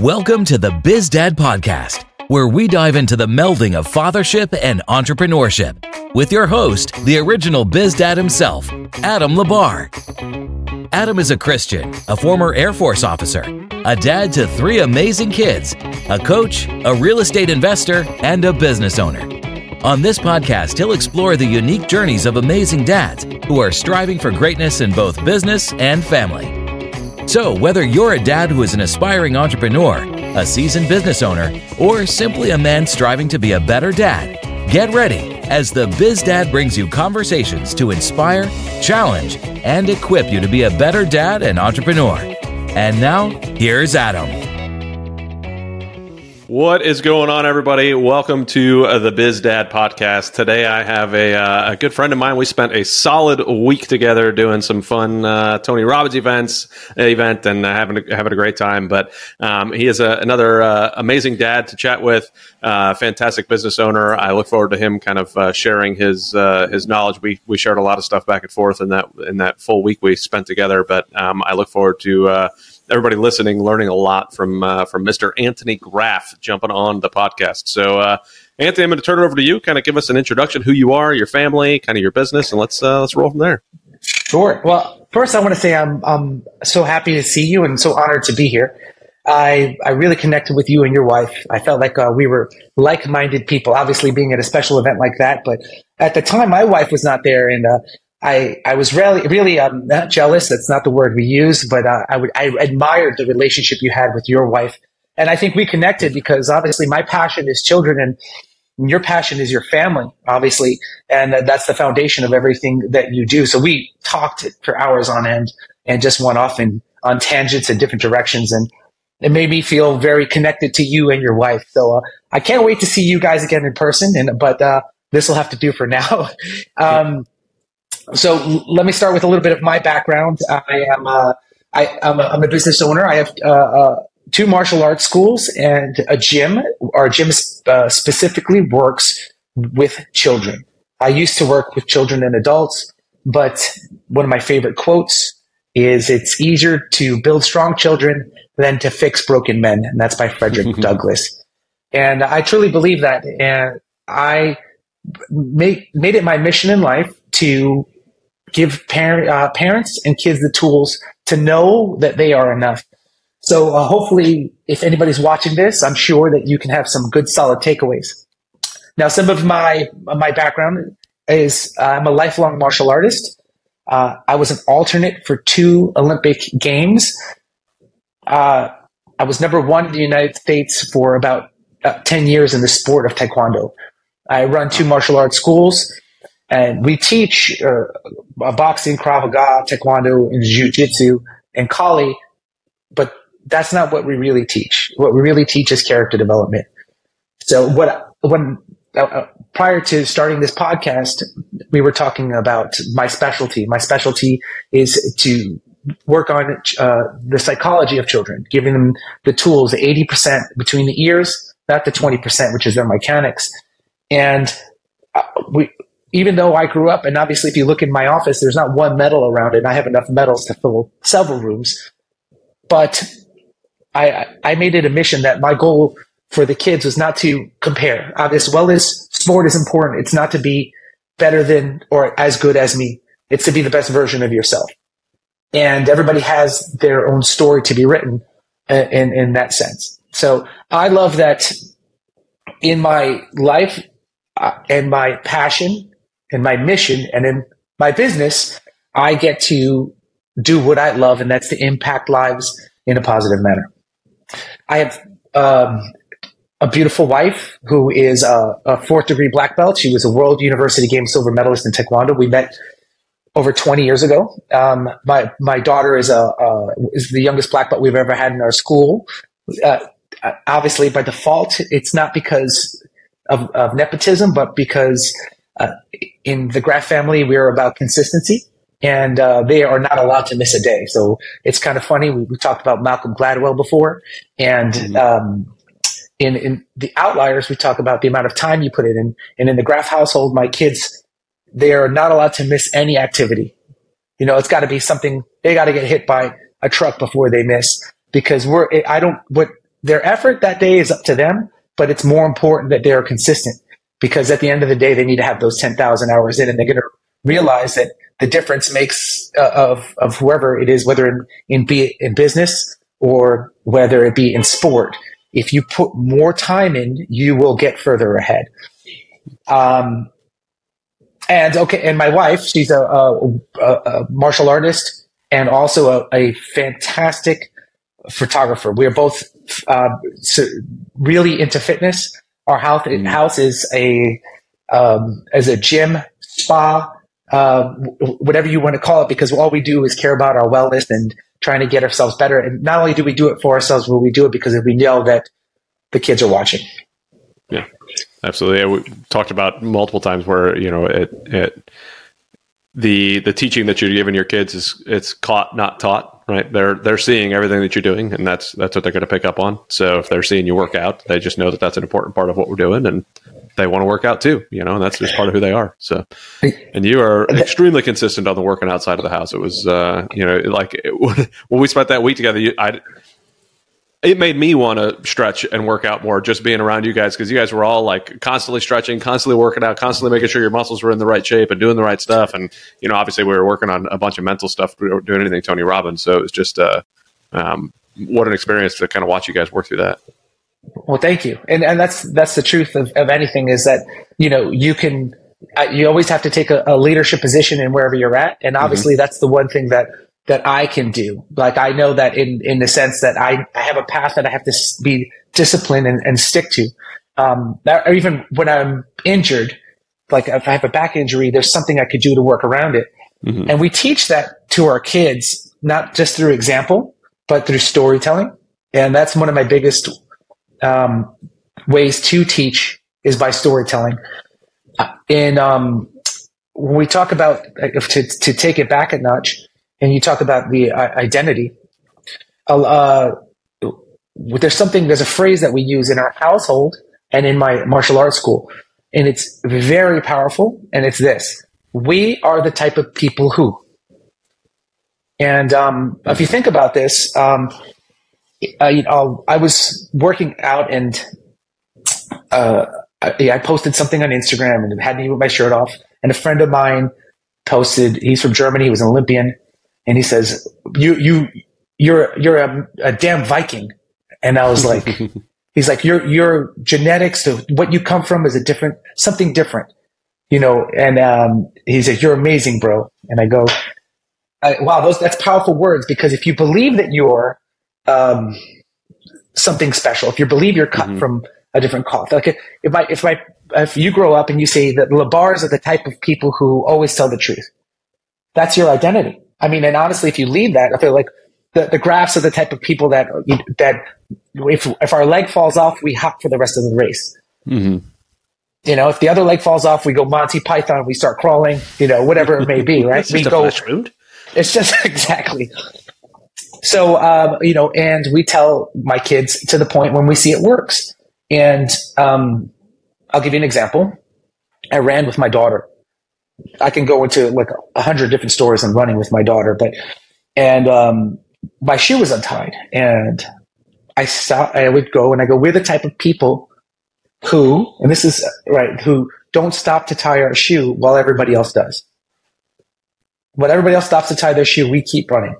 Welcome to the Biz Dad Podcast, where we dive into the melding of fathership and entrepreneurship with your host, the original Biz Dad himself, Adam Labar. Adam is a Christian, a former Air Force officer, a dad to three amazing kids, a coach, a real estate investor, and a business owner. On this podcast, he'll explore the unique journeys of amazing dads who are striving for greatness in both business and family. So, whether you're a dad who is an aspiring entrepreneur, a seasoned business owner, or simply a man striving to be a better dad, get ready as the Biz Dad brings you conversations to inspire, challenge, and equip you to be a better dad and entrepreneur. And now, here's Adam. What is going on, everybody? Welcome to uh, the Biz Dad podcast. Today, I have a, uh, a, good friend of mine. We spent a solid week together doing some fun uh, Tony Robbins events, event, and uh, having a, having a great time. But um, he is a, another uh, amazing dad to chat with. Uh, fantastic business owner. I look forward to him kind of sharing his his knowledge. We we shared a lot of stuff back and forth in that in that full week we spent together. But um, I look forward to everybody listening learning a lot from uh, from Mr. Antony Graf jumping on the podcast. So, uh, Antony, I'm going to turn it over to you. Kind of give us an introduction, who you are, your family, kind of your business, and let's uh, let's roll from there. Sure. Well, first, I want to say I'm I'm so happy to see you and so honored to be here. I I really connected with you and your wife. I felt like uh, we were like minded people. Obviously, being at a special event like that, but at the time, my wife was not there, and uh, I, I was really, really um, not jealous. That's not the word we use, but uh, I, would, I admired the relationship you had with your wife. And I think we connected because obviously my passion is children and your passion is your family, obviously. And that's the foundation of everything that you do. So we talked for hours on end and just went off in, on tangents in different directions. And it made me feel very connected to you and your wife. So uh, I can't wait to see you guys again in person. And, but uh, this will have to do for now. um, so let me start with a little bit of my background. I am a, I, am a, I'm a business owner. I have uh, uh, two martial arts schools and a gym. Our gym uh, specifically works with children. I used to work with children and adults, but one of my favorite quotes is it's easier to build strong children than to fix broken men. And that's by Frederick Douglass. And I truly believe that. And I made, made it my mission in life to give parent, uh, parents and kids the tools to know that they are enough. So uh, hopefully, if anybody's watching this, I'm sure that you can have some good, solid takeaways. Now, some of my my background is uh, I'm a lifelong martial artist. Uh, I was an alternate for two Olympic games. Uh, I was number one in the United States for about uh, 10 years in the sport of Taekwondo. I run two martial arts schools. And we teach uh, boxing, Krav Maga, Taekwondo, and Jiu Jitsu and Kali, but that's not what we really teach. What we really teach is character development. So what when uh, uh, prior to starting this podcast, we were talking about my specialty. My specialty is to work on uh, the psychology of children, giving them the tools, the eighty percent between the ears, not the twenty percent, which is their mechanics. And uh, we even though I grew up, and obviously, if you look in my office, there's not one medal around it, and I have enough medals to fill several rooms. But I, I made it a mission that my goal for the kids was not to compare. Uh, as well as sport is important, it's not to be better than or as good as me. It's to be the best version of yourself. And everybody has their own story to be written uh, in, in that sense. So I love that in my life uh, and my passion in my mission and in my business, I get to do what I love, and that's to impact lives in a positive manner. I have um, a beautiful wife who is a, a, fourth degree black belt. She was a World University Games silver medalist in Taekwondo. We met over 20 years ago. Um, my my daughter is a uh, is the youngest black belt we've ever had in our school. Uh, obviously, by default, it's not because of, of nepotism, but because uh, in the Graf family, we're about consistency, and uh, they are not allowed to miss a day. So it's kind of funny. We, we talked about Malcolm Gladwell before, and mm-hmm. um, in, in the outliers, we talk about the amount of time you put in. And, in the Graf household, my kids, they are not allowed to miss any activity. You know, it's got to be something. They got to get hit by a truck before they miss because we're. I don't. What their effort that day is up to them, but it's more important that they are consistent because at the end of the day, they need to have those 10,000 hours in and they're going to realize that the difference makes uh, of, of whoever it is, whether in, in, be in business or whether it be in sport. If you put more time in, you will get further ahead. Um, and okay, and my wife, she's a, a, a martial artist and also a, a, fantastic photographer. We are both uh, really into fitness. Our house, mm. house is a um, as a gym, spa, uh, whatever you want to call it, because all we do is care about our wellness and trying to get ourselves better. And not only do we do it for ourselves, but we do it because we know that the kids are watching. Yeah, absolutely. Yeah, we talked about multiple times where you know it, it the the teaching that you're giving your kids is it's caught not taught right? They're they're seeing everything that you're doing and that's that's what they're going to pick up on. So if they're seeing you work out they just know that that's an important part of what we're doing and they want to work out too you know and that's just part of who they are. So and you are extremely consistent on the working outside of the house. It was uh you know like it, when we spent that week together you, i it made me want to stretch and work out more just being around you guys because you guys were all like constantly stretching, constantly working out, constantly making sure your muscles were in the right shape and doing the right stuff. And you know, obviously, we were working on a bunch of mental stuff, doing anything Tony Robbins. So it was just uh, um, what an experience to kind of watch you guys work through that. Well, thank you, and and that's that's the truth of, of anything is that you know you can you always have to take a, a leadership position in wherever you're at, and obviously mm-hmm. that's the one thing that that I can do. Like I know that in, in the sense that I, I have a path that I have to be disciplined and, and stick to. Um, that, or even when I'm injured, like if I have a back injury, there's something I could do to work around it. Mm-hmm. And we teach that to our kids, not just through example, but through storytelling. And that's one of my biggest, um, ways to teach is by storytelling. And, um, when we talk about, to, to take it back a notch, and you talk about the uh, identity. Uh, there's something, there's a phrase that we use in our household and in my martial arts school, and it's very powerful. And it's this: we are the type of people who. And um, if you think about this, um, uh, you know, I was working out and uh, I, I, posted something on Instagram and had me with my shirt off. And a friend of mine posted. He's from Germany. He was an Olympian and he says, "You you you're you're a, a damn Viking," and I was like, "He's like your your genetics, what you come from, is a different something different." You know, and um, he said, "You're amazing, bro." And I go, I, "Wow, those that's powerful words because if you believe that you're um, something special, if you believe you're cut mm-hmm. from a different cloth, like if my if my if you grow up and you say that Labars are the type of people who always tell the truth, that's your identity. I mean, and honestly, if you leave that, I feel like the, the Grafs are the type of people that that if if our leg falls off, we hop for the rest of the race. Mm-hmm. You know, if the other leg falls off, we go Monty Python, we start crawling. You know, whatever it may be, right? we go. It's just exactly. So, um, you know, and we tell my kids to the point when we see it works. And um, I'll give you an example. I ran with my daughter I can go into like a hundred different stories on running with my daughter, but and um, my shoe was untied, and I saw I would go and I go. We're the type of people who, and this is right, who don't stop to tie our shoe while everybody else does. When everybody else stops to tie their shoe, we keep running,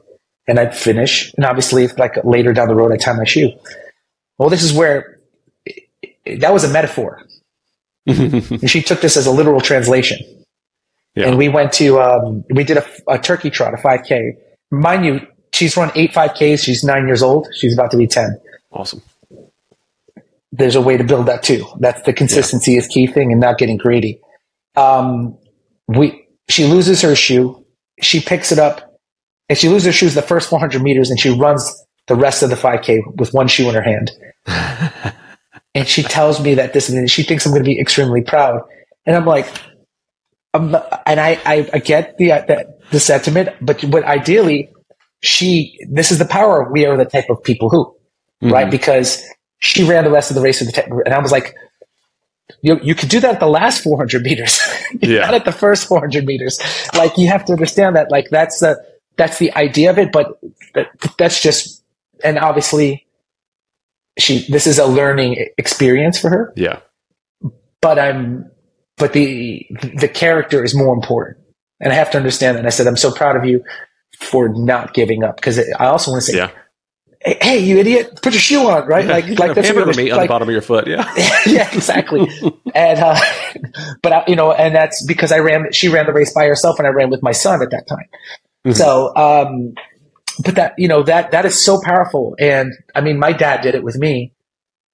and I'd finish. And obviously, if like later down the road, I tie my shoe. Well, this is where that was a metaphor. and she took this as a literal translation. Yeah. And we went to, um, we did a, a, turkey trot, a 5K. Mind you, she's run eight 5Ks. She's nine years old. She's about to be 10. Awesome. There's a way to build that too. That's the consistency yeah. is key thing and not getting greedy. Um, we, she loses her shoe. She picks it up and she loses her shoes the first 400 meters and she runs the rest of the 5K with one shoe in her hand. and she tells me that this, and she thinks I'm going to be extremely proud. And I'm like, um, and I, I, I get the, the, the sentiment, but but ideally, she this is the power. We are the type of people who, mm-hmm. right? Because she ran the rest of the race, of the and I was like, you you could do that at the last 400 meters, yeah. not at the first 400 meters. Like you have to understand that, like that's the that's the idea of it, but that, that's just and obviously she this is a learning experience for her. Yeah. But I'm but the the character is more important. And I have to understand that. And I said, I'm so proud of you for not giving up. Because I also want to say, Yeah. hey, you idiot, put your shoe on, right? Like, like that's hamburger meat on the bottom of your foot. Yeah. yeah, exactly. and uh, but I, you know, and that's because I ran. She ran the race by herself, and I ran with my son at that time. Mhm. So, um, but that you know that that is so powerful. And I mean, my dad did it with me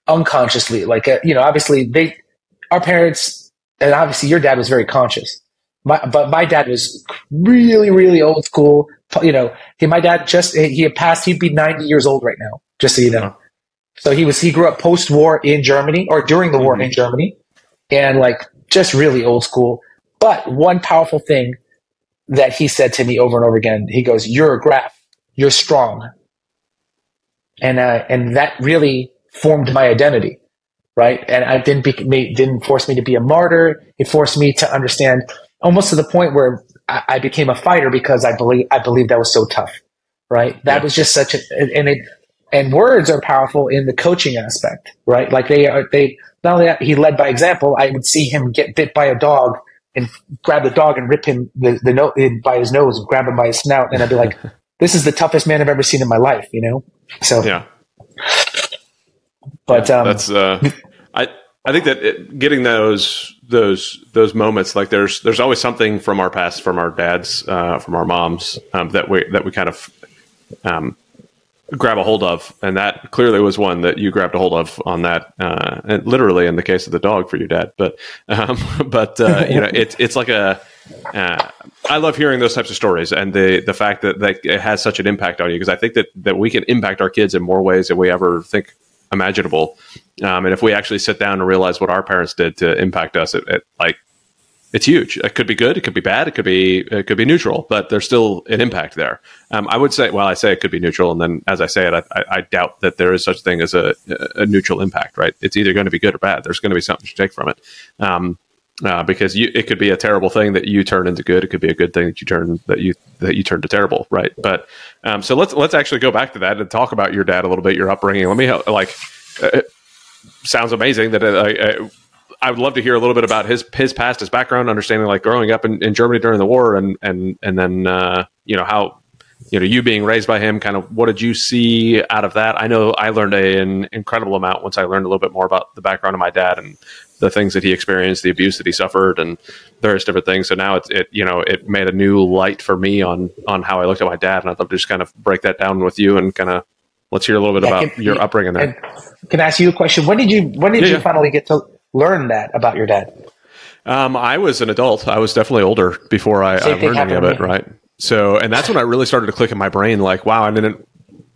unconsciously. Like uh, you know, obviously they, our parents, and obviously your dad was very conscious. My, but my dad was really, really old school. You know, he, my dad just he had passed. He'd be ninety years old right now. Just so you know. So he was he grew up post war in Germany or during the war Mhm. in Germany, and like just really old school. But one powerful thing that he said to me over and over again, he goes, "You're a Graf. You're strong," and uh, and that really formed my identity, right? And I didn't be, didn't force me to be a martyr. It forced me to understand almost to the point where I, I became a fighter because I believe I believed that was so tough, right? That Yeah. was just such a and it and words are powerful in the coaching aspect, right? Like they are they not only that he led by example. I would see him get bit by a dog and grab the dog and rip him the, the no, in, by his nose and grab him by his snout, and I'd be like, "This is the toughest man I've ever seen in my life," you know. So, Yeah. But um, That's uh, I I think that it, getting those those those moments like there's there's always something from our past, from our dads, uh, from our moms um, that we that we kind of um, grab a hold of, and that clearly was one that you grabbed a hold of on that, uh, and literally in the case of the dog for your dad. But um, but uh, you know it's it's like a uh, I love hearing those types of stories and the the fact that, that it has such an impact on you because I think that that we can impact our kids in more ways than we ever think imaginable. Um, and if we actually sit down and realize what our parents did to impact us, it, it like it's huge. It could be good, it could be bad, it could be it could be neutral, but there's still an impact there. Um, I would say, well, I say it could be neutral, and then as I say it, I, I, I doubt that there is such thing as a, a neutral impact. Right? It's either going to be good or bad. There's going to be something to take from it. Um, uh, because you, it could be a terrible thing that you turn into good. It could be a good thing that you turn that you that you turn to terrible, right? But um, so let's let's actually go back to that and talk about your dad a little bit, your upbringing. Let me help, like. Uh, sounds amazing. That uh, I, I, I would love to hear a little bit about his his past, his background, understanding like growing up in, in Germany during the war, and and and then uh, you know how you know you being raised by him. Kind of what did you see out of that? I know I learned a, an incredible amount once I learned a little bit more about the background of my dad and the things that he experienced, the abuse that he suffered, and various different things. So now it, it you know it made a new light for me on on how I looked at my dad, and I'd love to just kind of break that down with you and kind of let's hear a little bit Yeah, about can- your upbringing there. can I ask you a question? When did you when did Yeah, you yeah. finally get to learn that about your dad? Um, I was an adult. I was definitely older before I, I learned any of it, right? So, and that's when I really started to click in my brain. Like, wow, I didn't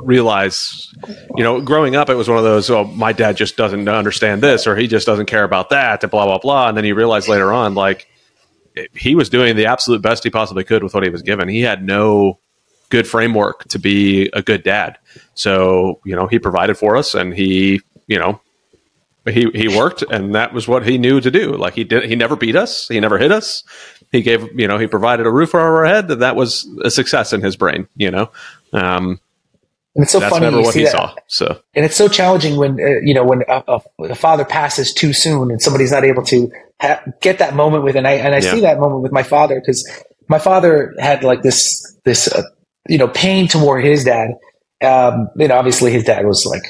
realize, you know, growing up, it was one of those. Oh, my dad just doesn't understand this, or he just doesn't care about that, and blah blah blah. And then you realize later on, like, he was doing the absolute best he possibly could with what he was given. He had no good framework to be a good dad. So, you know, he provided for us, and he, you know, he he worked and that was what he knew to do like he did he never beat us he never hit us he gave you know he provided a roof over our head that was a success in his brain you know um And it's so that's funny never you what see he that. saw so and it's so challenging when uh, you know when a, a, father passes too soon and somebody's not able to ha- get that moment with and I and I Yeah. see that moment with my father because my father had like this this uh, you know pain toward his dad. Um, you know, obviously his dad was like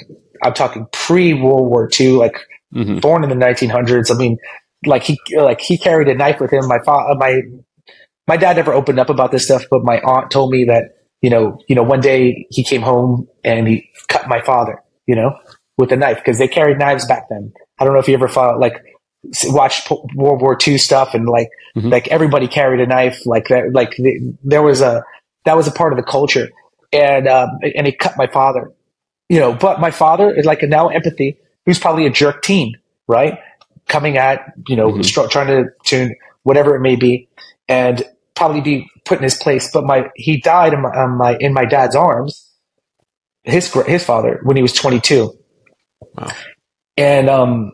I'm talking pre World War II, like mhm. born in the 1900s. I mean, like he like he carried a knife with him. My father, my my dad never opened up about this stuff, but my aunt told me that you know, you know, one day he came home and he cut my father, you know, with a knife because they carried knives back then. I don't know if you ever fought, like watched World War II stuff and like Mhm. like everybody carried a knife like that. Like the, there was a that was a part of the culture, and um, and he cut my father, you know. But my father is like now empathy. He was probably a jerk teen, right? Coming at you know, Mhm. str- trying to tune whatever it may be, and probably be put in his place. But my he died in my, on my in my dad's arms, his his father when he was 22. Wow. And um,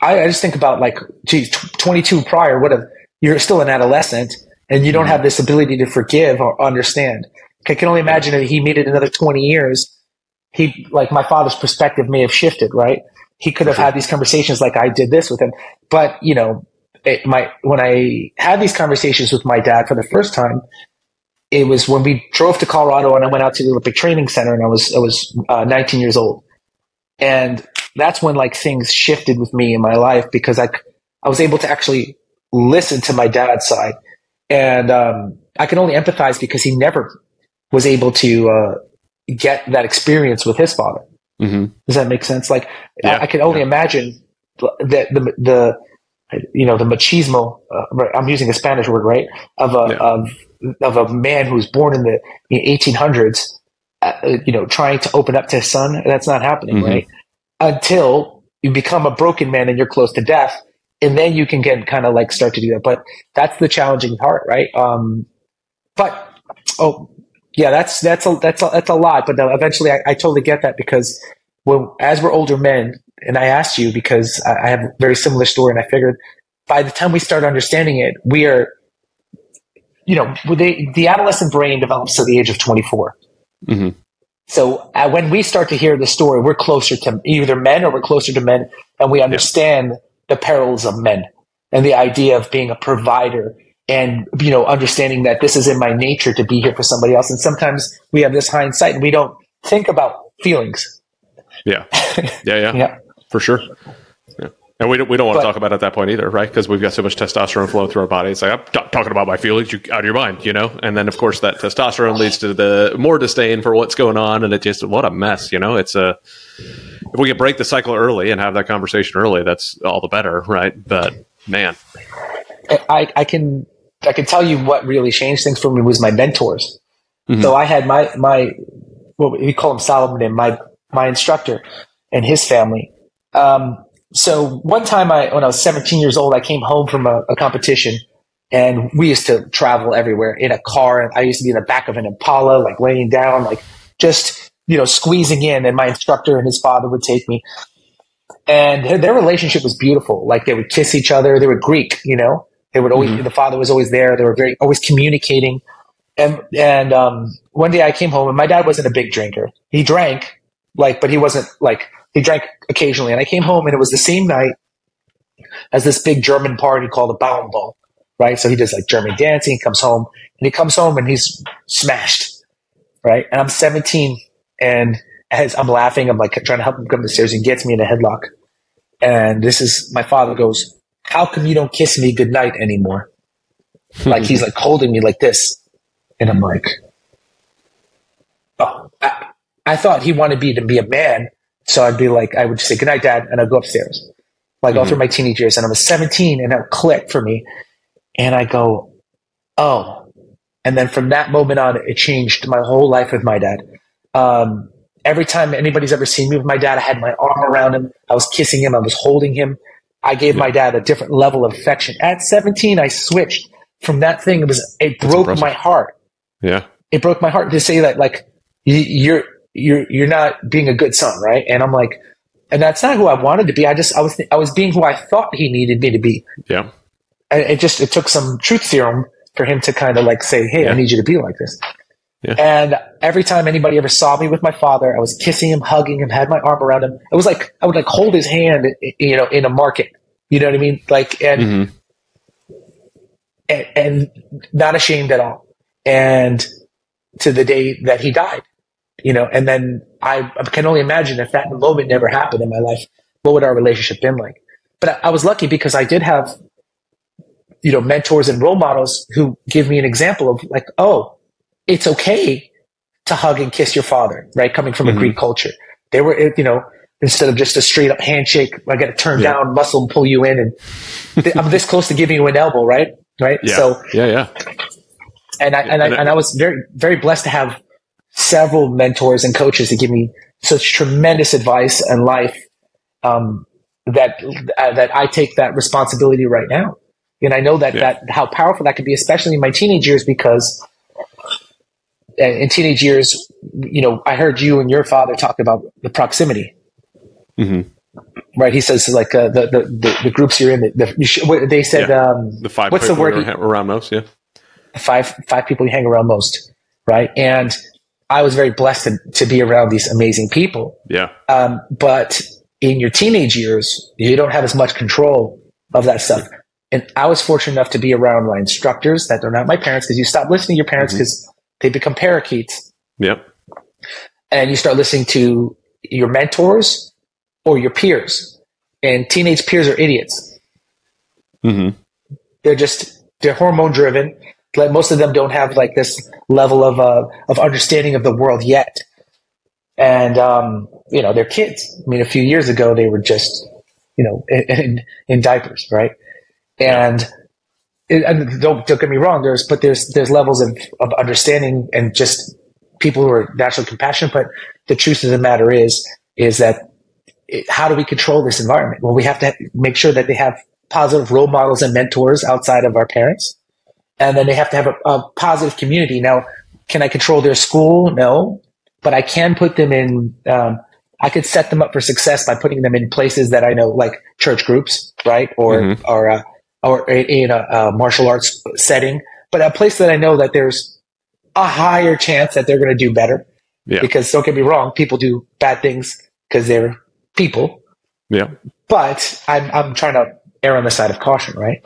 I, I just think about like, geez, tw 22 prior, what a you're still an adolescent, and you don't Mhm. have this ability to forgive or understand. I can only imagine if he made it another 20 years. he like my father's perspective may have shifted, right? He could have had these conversations like I did this with him, but you know, it, my when I had these conversations with my dad for the first time, it was when we drove to Colorado and I went out to the Olympic Training Center and I was I was uh, 19 years old, and that's when like things shifted with me in my life because I I was able to actually listen to my dad's side, and um, I can only empathize because he never was able to uh, get that experience with his father. Mm-hmm. Does that make sense? Like Yeah. I, I can only Yeah. imagine that the the you know the machismo. Uh, I'm using a Spanish word, right? Of a Yeah. of of a man who was born in the 1800s. Uh, you know, trying to open up to his son. That's not happening, Mhm. right? Until you become a broken man and you're close to death, and then you can get kind of like start to do that. But that's the challenging part, right? Um, but oh yeah, that's that's a that's a, that's a lot. But uh, eventually, I, I totally get that because when as we're older men, and I asked you because I, have a very similar story, and I figured by the time we start understanding it, we are, you know, they, the adolescent brain develops to the age of twenty four. Mhm. So uh, when we start to hear the story, we're closer to either men or we're closer to men, and we understand the perils of men and the idea of being a provider and you know understanding that this is in my nature to be here for somebody else. And sometimes we have this hindsight and we don't think about feelings. Yeah. Yeah. Yeah. Yeah. For sure. Yeah. And we don't, we don't want But- to talk about it at that point either, right? Because we've got so much testosterone flowing through our body. It's like, I'm t- talking about my feelings, you out of your mind, you know? And then, of course, that testosterone leads to the more disdain for what's going on. And it just, what a mess, you know? It's a, if we can break the cycle early and have that conversation early, that's all the better, right? But man, I, I can I can tell you what really changed things for me was my mentors. Mhm. So I had my my what we call him Solomon and my my instructor and his family. Um, so one time I when I was 17 years old, I came home from a, a competition and we used to travel everywhere in a car and I used to be in the back of an Impala, like laying down, like just you know squeezing in and my instructor and his father would take me and their- their relationship was beautiful. Like they would kiss each other. They were Greek, you know. They would always. Mhm. The father was always there. They were very always communicating. And and um, one day I came home and my dad wasn't a big drinker. He drank, like, but he wasn't like he drank occasionally. And I came home and it was the same night as this big German party called the Baumball, right? So he does like German dancing. Comes home and he comes home and he's smashed, right? And I'm 17 and as I'm laughing, I'm like trying to help him come the stairs and gets me in a headlock. And this is my father goes, "How come you don't kiss me goodnight anymore?" like he's like holding me like this, and I'm like, "Oh, I, thought he wanted me to be a man." So I'd be like, I would just say goodnight, dad, and I'd go upstairs. Like all Mhm. through my teenage years, and I was 17, and it clicked for me, and I go, "Oh." And then from that moment on, it changed my whole life with my dad. Um, every time anybody's ever seen me with my dad, I had my arm around him. I was kissing him. I was holding him. I gave my dad a different level of affection. At 17, I switched from that thing. It was, it broke impressive. my heart. yeah. It broke my heart to say that, like, you're, you're, you're not being a good son, right? And I'm like, and that's not who I wanted to be. I just, I was, I was being who I thought he needed me to be. Yeah. And it just, it took some truth serum for him to kind of like say, Hey, Yeah. I need you to be like this. Yeah. And every time anybody ever saw me with my father, I was kissing him, hugging him, had my arm around him. It was like I would like hold his hand, you know, in a market. You know what I mean? Like and Mhm. and, and not ashamed at all. And to the day that he died, you know, and then I, I can only imagine if that moment never happened in my life, what would our relationship been like? But I, I was lucky because I did have, you know, mentors and role models who give me an example of like, oh, it's okay to hug and kiss your father, right? Coming from Mhm. a Greek culture. They were, you know, instead of just a straight up handshake, I got to turn Yeah. down, muscle and pull you in. And th- I'm this close to giving you an elbow, right? Right. Yeah. So, yeah. Yeah. and I, and I, And it- and I was very, very blessed to have several mentors and coaches to give me such tremendous advice and life, um, that, uh, that I take that responsibility right now. And I know that, Yeah. that how powerful that could be, especially in my teenage years, because uh, in teenage years, you know, I heard you and your father talk about the proximity, Mhm. right? He says like uh, the, the, the the groups you're in. The, the, you should, what, they said Yeah. um, The five What's the word we he- were around most. Yeah. five five people you hang around most, right? And I was very blessed to, to be around these amazing people. Yeah. Um, but in your teenage years, you don't have as much control of that stuff. And I was fortunate enough to be around my instructors that they're not my parents because you stop listening to your parents because mm-hmm. they become parakeets. Yep. And you start listening to your mentors or your peers. And teenage peers are idiots. Mm-hmm. They're just, they're hormone driven. Like most of them don't have like this level of, uh, of understanding of the world yet. And, um, you know, they're kids. I mean, a few years ago, they were just, you know, in, in diapers, right? And, and don't, don't get me wrong, there's, but there's, there's levels of, of understanding and just people who are naturally compassionate. But the truth of the matter is, is that it, how do we control this environment? Well, we have to make sure that they have positive role models and mentors outside of our parents. And then they have to have a, a positive community. Now, can I control their school? No, but I can put them in, um, I could set them up for success by putting them in places that I know, like church groups, right? Or, mm-hmm. or, uh, or in a, a, martial arts setting, but a place that I know that there's a higher chance that they're going to do better. Yeah. Because don't get me wrong, people do bad things because they're people. Yeah. But I'm, I'm trying to err on the side of caution, right?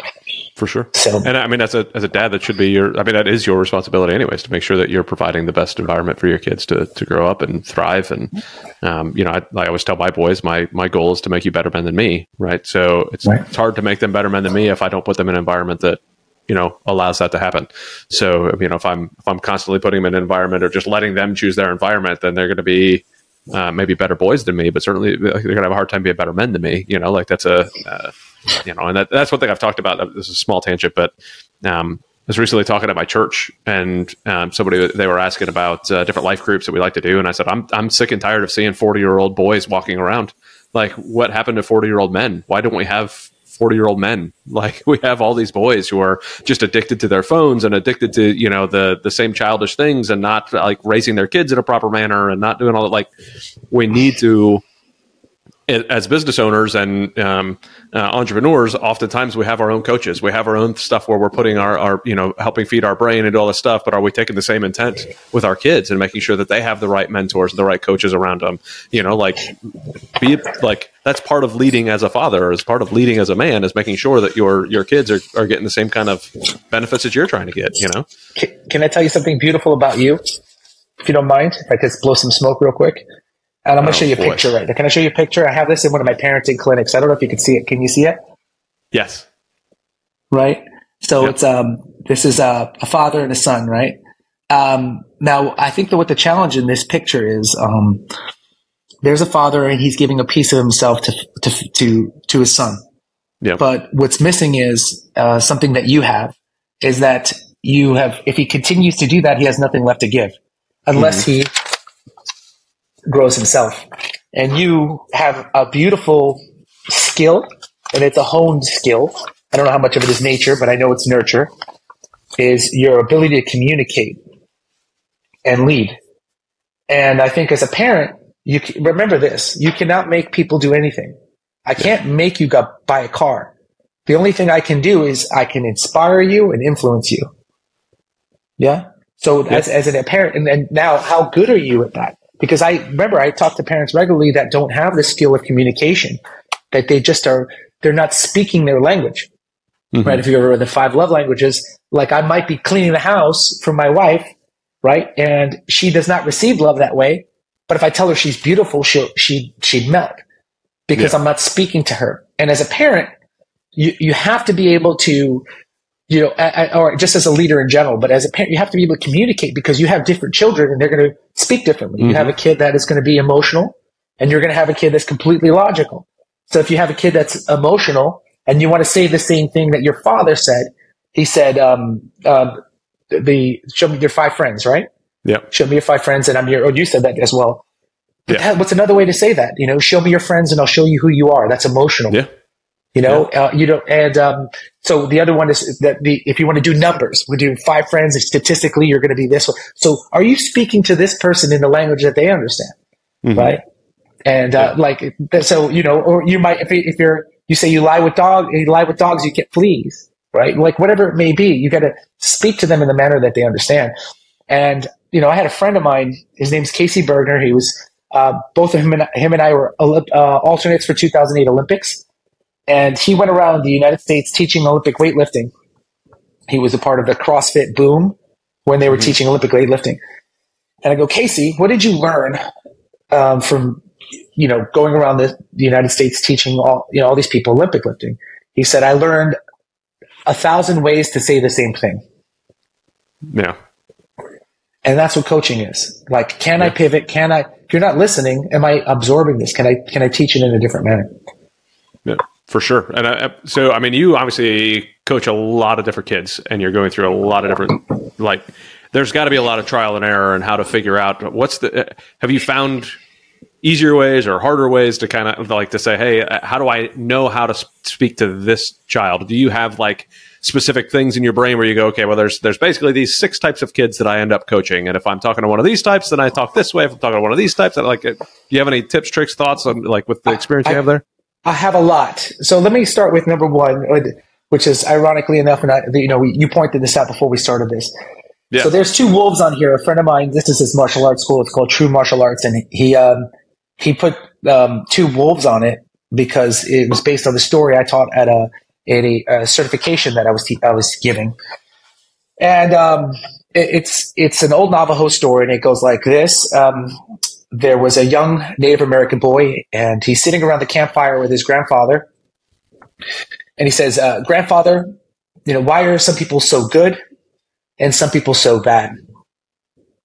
For sure. So, and I mean, as a as a dad, that should be your. I mean, that is your responsibility, anyways, to make sure that you're providing the best environment for your kids to to grow up and thrive. And um, you know, I, I always tell my boys, my my goal is to make you better men than me, right? So it's right. it's hard to make them better men than me if I don't put them in an environment that you know allows that to happen. So you know, if I'm if I'm constantly putting them in an environment or just letting them choose their environment, then they're going to be uh, maybe better boys than me, but certainly they're going to have a hard time being better men than me. You know, like that's a uh, you know, and that, that's one thing I've talked about. This is a small tangent, but um, I was recently talking at my church, and um, somebody they were asking about uh, different life groups that we like to do, and I said, I'm I'm sick and tired of seeing forty year old boys walking around. Like, what happened to forty year old men? Why don't we have 40 year old men like we have all these boys who are just addicted to their phones and addicted to you know the the same childish things and not like raising their kids in a proper manner and not doing all that like we need to as business owners and um, uh, entrepreneurs, oftentimes we have our own coaches. We have our own stuff where we're putting our, our, you know, helping feed our brain and all this stuff. But are we taking the same intent with our kids and making sure that they have the right mentors the right coaches around them? You know, like be like that's part of leading as a father, as part of leading as a man, is making sure that your your kids are, are getting the same kind of benefits that you're trying to get. You know, can, can I tell you something beautiful about you? If you don't mind, if I could blow some smoke real quick. And I'm going to oh, show you a boy. picture right now. Can I show you a picture? I have this in one of my parenting clinics. I don't know if you can see it. Can you see it? Yes. Right. So yep. it's um this is a, a, father and a son, right? Um, now I think that what the challenge in this picture is um, there's a father and he's giving a piece of himself to to to, to his son. Yeah. But what's missing is uh, something that you have is that you have if he continues to do that he has nothing left to give unless mm-hmm. he grows himself. And you have a beautiful skill, and it's a honed skill. I don't know how much of it is nature, but I know it's nurture. Is your ability to communicate and lead. And I think as a parent, you remember this: you cannot make people do anything. I can't make you go buy a car. The only thing I can do is I can inspire you and influence you. Yeah. So as, as a parent, and, and now how good are you at that? Because I remember I talk to parents regularly that don't have the skill of communication, that they just are, they're not speaking their language. Mm-hmm. Right. If you ever the five love languages, like I might be cleaning the house for my wife, right? And she does not receive love that way. But if I tell her she's beautiful, she'll, she, she'd melt because yeah. I'm not speaking to her. And as a parent, you, you have to be able to you know, or just as a leader in general, but as a parent, you have to be able to communicate because you have different children and they're going to speak differently. Mm-hmm. You have a kid that is going to be emotional and you're going to have a kid that's completely logical. So if you have a kid that's emotional and you want to say the same thing that your father said, he said, um, um, the, show me your five friends, right? Yeah. Show me your five friends and I'm your, oh, you said that as well. But yeah. that, what's another way to say that? You know, show me your friends and I'll show you who you are. That's emotional. Yeah. You know, yeah. uh, you know, and um, so the other one is that the if you want to do numbers, we do five friends, and statistically you're going to be this one. So are you speaking to this person in the language that they understand, mm-hmm. right? And uh, yeah. like so, you know, or you might if, if you're you say you lie with dog, you lie with dogs, you get fleas, right? Like whatever it may be, you got to speak to them in the manner that they understand. And you know, I had a friend of mine. His name's Casey Bergner. He was uh, both of him and him and I were uh, alternates for 2008 Olympics, and he went around the United States teaching Olympic weightlifting. He was a part of the CrossFit boom when they were mm-hmm. teaching Olympic weightlifting. And I go, Casey, what did you learn um, from you know going around the, the United States teaching all you know all these people Olympic lifting? He said, I learned a thousand ways to say the same thing. Yeah. And that's what coaching is. Like, can yeah. I pivot? Can I, if you're not listening, am I absorbing this? Can I, can I teach it in a different manner? Yeah, for sure. And I, so, I mean, you obviously coach a lot of different kids and you're going through a lot of different, like, there's got to be a lot of trial and error and how to figure out what's the, have you found easier ways or harder ways to kind of like to say, hey, how do I know how to speak to this child? Do you have like specific things in your brain where you go, okay, well, there's there's basically these six types of kids that I end up coaching, and if I'm talking to one of these types, then I talk this way. If I'm talking to one of these types, then like, do you have any tips, tricks, thoughts on like with the experience I, you have there? I have a lot. So let me start with number one, which is ironically enough, and I, you know, you pointed this out before we started this. Yeah. So there's two wolves on here. A friend of mine, this is his martial arts school. It's called True Martial Arts, and he um, he put um, two wolves on it because it was based on the story I taught at a at a, a certification that I was te- I was giving, and um, it, it's it's an old Navajo story, and it goes like this: um, There was a young Native American boy, and he's sitting around the campfire with his grandfather, and he says, uh, "Grandfather, you know why are some people so good and some people so bad?"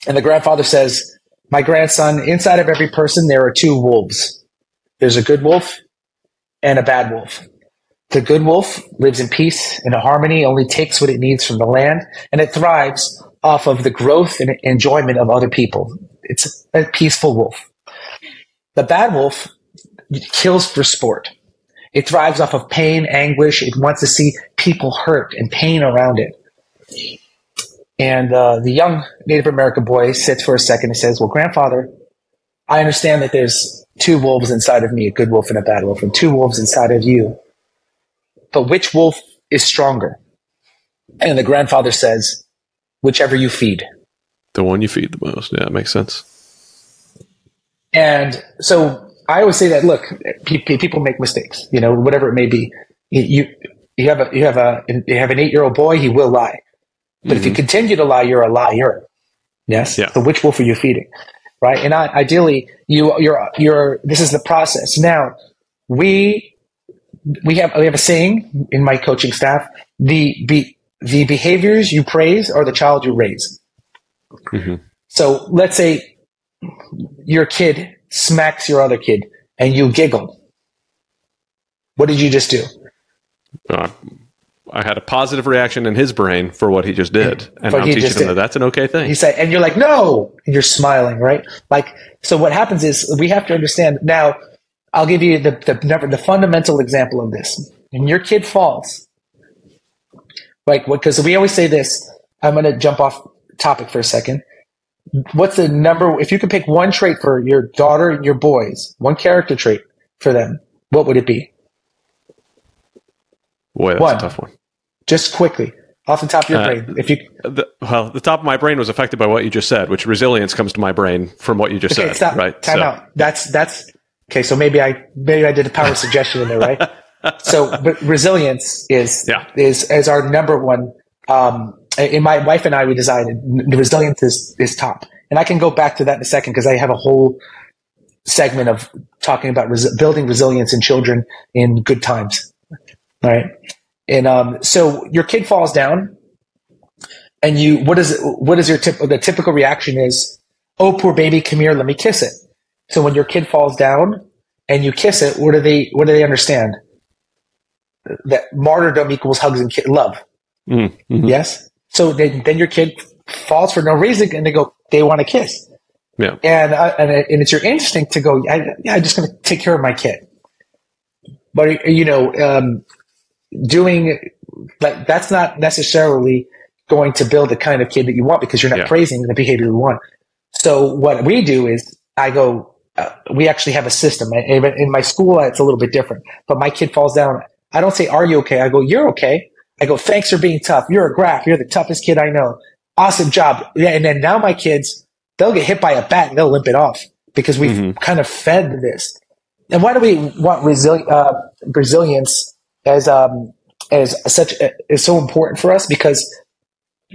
And the grandfather says, "My grandson, inside of every person there are two wolves. There's a good wolf and a bad wolf." The good wolf lives in peace and harmony, only takes what it needs from the land, and it thrives off of the growth and enjoyment of other people. It's a peaceful wolf. The bad wolf kills for sport. It thrives off of pain, anguish. It wants to see people hurt and pain around it. And uh, the young Native American boy sits for a second and says, Well, grandfather, I understand that there's two wolves inside of me, a good wolf and a bad wolf, and two wolves inside of you. But which wolf is stronger? And the grandfather says, whichever you feed. The one you feed the most. Yeah, it makes sense. And so I always say that, look, people make mistakes, you know, whatever it may be. You, you have a, you have a, you have an eight year old boy, he will lie. But mm-hmm. if you continue to lie, you're a liar. Yes. Yeah. So which wolf are you feeding? Right. And I, ideally you, you're, you're, this is the process. Now we we have we have a saying in my coaching staff: the be, the behaviors you praise are the child you raise. Mm-hmm. So let's say your kid smacks your other kid, and you giggle. What did you just do? Uh, I had a positive reaction in his brain for what he just did, and I'm teaching him did. that that's an okay thing. He said, and you're like, no, and you're smiling, right? Like, so what happens is we have to understand now I'll give you the, the, the fundamental example of this. When your kid falls, like, because we always say this, I'm going to jump off topic for a second. What's the number? If you could pick one trait for your daughter and your boys, one character trait for them, what would it be? Boy, that's one. a tough one. Just quickly, off the top of your uh, brain. If you the, well, the top of my brain was affected by what you just said, which resilience comes to my brain from what you just okay, said. Stop. Right? Time so. out. That's that's Okay, so maybe I maybe I did a power suggestion in there, right? so, but resilience is yeah. is is our number one. Um, in my wife and I, we decided resilience is is top, and I can go back to that in a second because I have a whole segment of talking about res- building resilience in children in good times. All right, and um, so your kid falls down, and you what is what is your tip? The typical reaction is, "Oh, poor baby, come here, let me kiss it." So when your kid falls down and you kiss it, what do they what do they understand? That martyrdom equals hugs and ki- love. Mm-hmm. Yes. So then, then your kid falls for no reason, and they go they want to kiss. Yeah. And uh, and, and it's your instinct to go. I, yeah, I'm just going to take care of my kid. But you know, um, doing like that's not necessarily going to build the kind of kid that you want because you're not yeah. praising the behavior you want. So what we do is I go, uh, we actually have a system. In my school, it's a little bit different. But my kid falls down. I don't say, "Are you okay?" I go, "You're okay." I go, "Thanks for being tough. You're a Graf. You're the toughest kid I know." awesome job. And then now my kids, they'll get hit by a bat and they'll limp it off because we've mm-hmm. kind of fed this. And why do we want resili- uh, resilience as um, as such uh, is so important for us? Because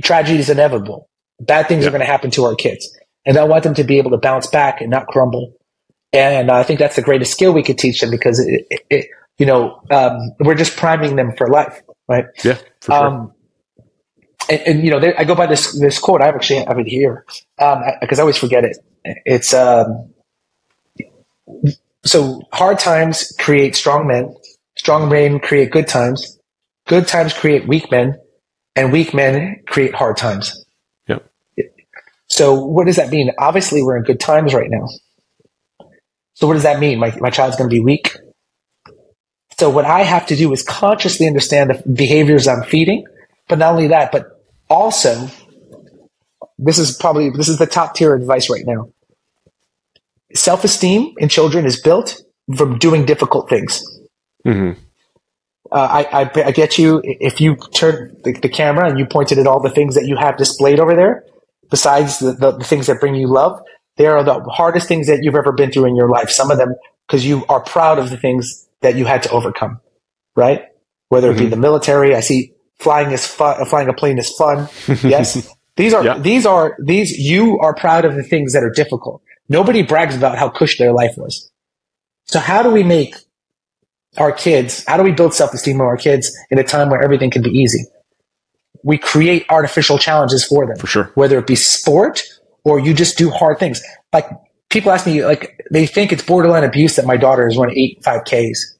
tragedy is inevitable. Bad things yeah. are going to happen to our kids, and I want them to be able to bounce back and not crumble. And I think that's the greatest skill we could teach them because it, it, it you know, um, we're just priming them for life, right? Yeah, for sure. Um, and, and, you know, I go by this this quote. I actually have it here because um, I always forget it. It's um, so hard times create strong men, strong men create good times, good times create weak men, and weak men create hard times. Yep. So what does that mean? Obviously, we're in good times right now. So what does that mean? My my child's going to be weak. So what I have to do is consciously understand the behaviors I'm feeding, but not only that, but also, this is probably this is the top tier advice right now. Self esteem in children is built from doing difficult things. Mm-hmm. Uh, I, I, I, get you. If you turn the, the, camera and you pointed at all the things that you have displayed over there, besides the, the, the things that bring you love, they are the hardest things that you've ever been through in your life. Some of them because you are proud of the things that you had to overcome, right? Whether it mm-hmm. be the military, I see flying is fun. Flying a plane is fun. Yes. these are, yeah. these are, these, you are proud of the things that are difficult. Nobody brags about how cush their life was. So how do we make our kids, how do we build self-esteem of our kids in a time where everything can be easy? We create artificial challenges for them. For sure. Whether it be sport or you just do hard things. Like people ask me, like, they think it's borderline abuse that my daughter is running eight, five Ks,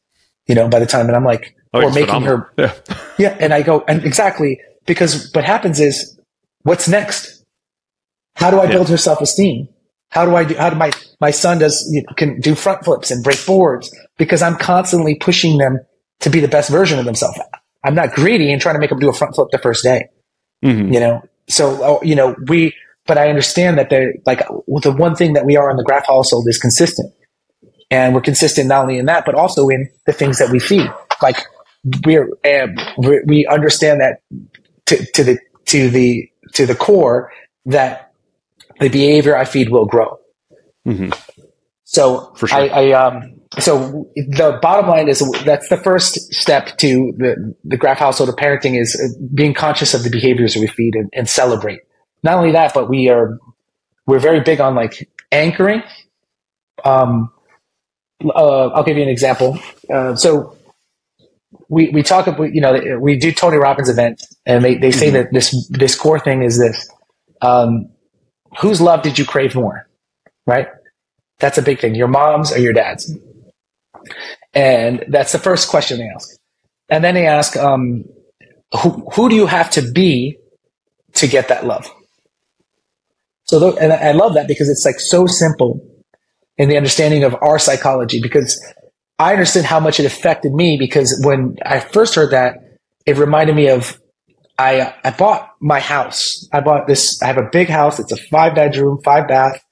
you know, by the time. And I'm like, oh, or making phenomenal. her. Yeah. yeah. And I go, and exactly because what happens is what's next? How do I yeah. build her self esteem? How do I do, how do my, my son does, you know, can do front flips and break boards because I'm constantly pushing them to be the best version of themselves. I'm not greedy and trying to make them do a front flip the first day, mm-hmm. you know? So, oh, you know, we, but I understand that they're like the one thing that we are in the Graf household is consistent. And we're consistent not only in that, but also in the things that we feed. Like we're, uh, we understand that to, to the, to the, to the core that the behavior I feed will grow. Mm-hmm. So sure. I, I, um, so the bottom line is that's the first step to the, the Graf household of parenting is being conscious of the behaviors that we feed and, and celebrate. Not only that, but we are, we're very big on like anchoring. Um, uh, I'll give you an example. Uh, so we, we talk about, you know, we do Tony Robbins event, and they, they say mm-hmm. that this, this core thing is this, um, whose love did you crave more? Right? That's a big thing. Your mom's or your dad's? And that's the first question they ask. And then they ask, um, who, who do you have to be to get that love? So, and I love that because it's like so simple in the understanding of our psychology because I understood how much it affected me because when I first heard that, it reminded me of I I bought my house. I bought this. I have a big house. It's a five bedroom, five bath,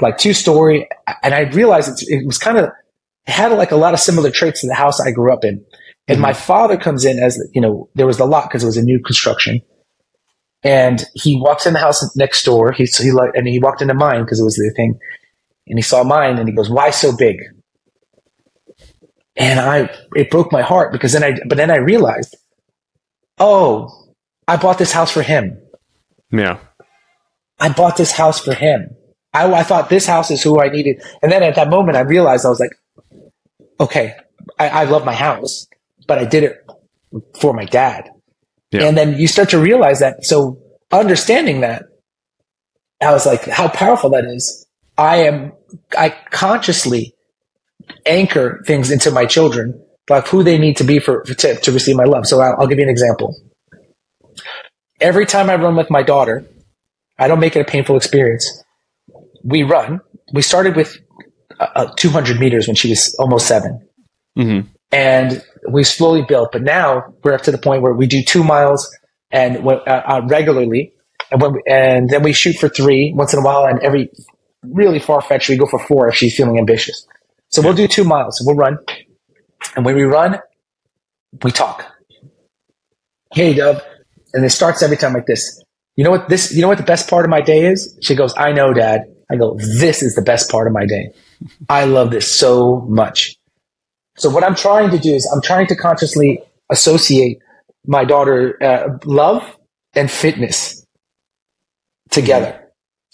like two story, and I realized it was kind of it had like a lot of similar traits to the house I grew up in. And mm-hmm. my father comes in as you know there was the lot because it was a new construction, and he walks in the house next door. He he like and he walked into mine because it was the thing, and he saw mine and he goes, "Why so big?" And I it broke my heart because then I but then I realized, oh, I bought this house for him. Yeah. I bought this house for him. I, I thought this house is who I needed. And then at that moment, I realized I was like, okay, I, I love my house, but I did it for my dad. Yeah. And then you start to realize that. So understanding that, I was like, how powerful that is. I am, I consciously anchor things into my children, like who they need to be for, to, to receive my love. So I'll, I'll give you an example. Every time I run with my daughter, I don't make it a painful experience. We run. We started with uh, uh 200 meters when she was almost 7 mm-hmm. And we slowly built, but now we're up to the point where we do two miles and uh, uh, regularly, and when we, and then we shoot for three once in a while, and every really far fetched we go for four if she's feeling ambitious. So we'll do two miles. We'll run, and when we run, we talk. Hey, Dove, and it starts every time like this. you know what this, you know what the best part of my day is? She goes, I know, dad. I go, this is the best part of my day. I love this so much. So what I'm trying to do is I'm trying to consciously associate my daughter uh, love and fitness together.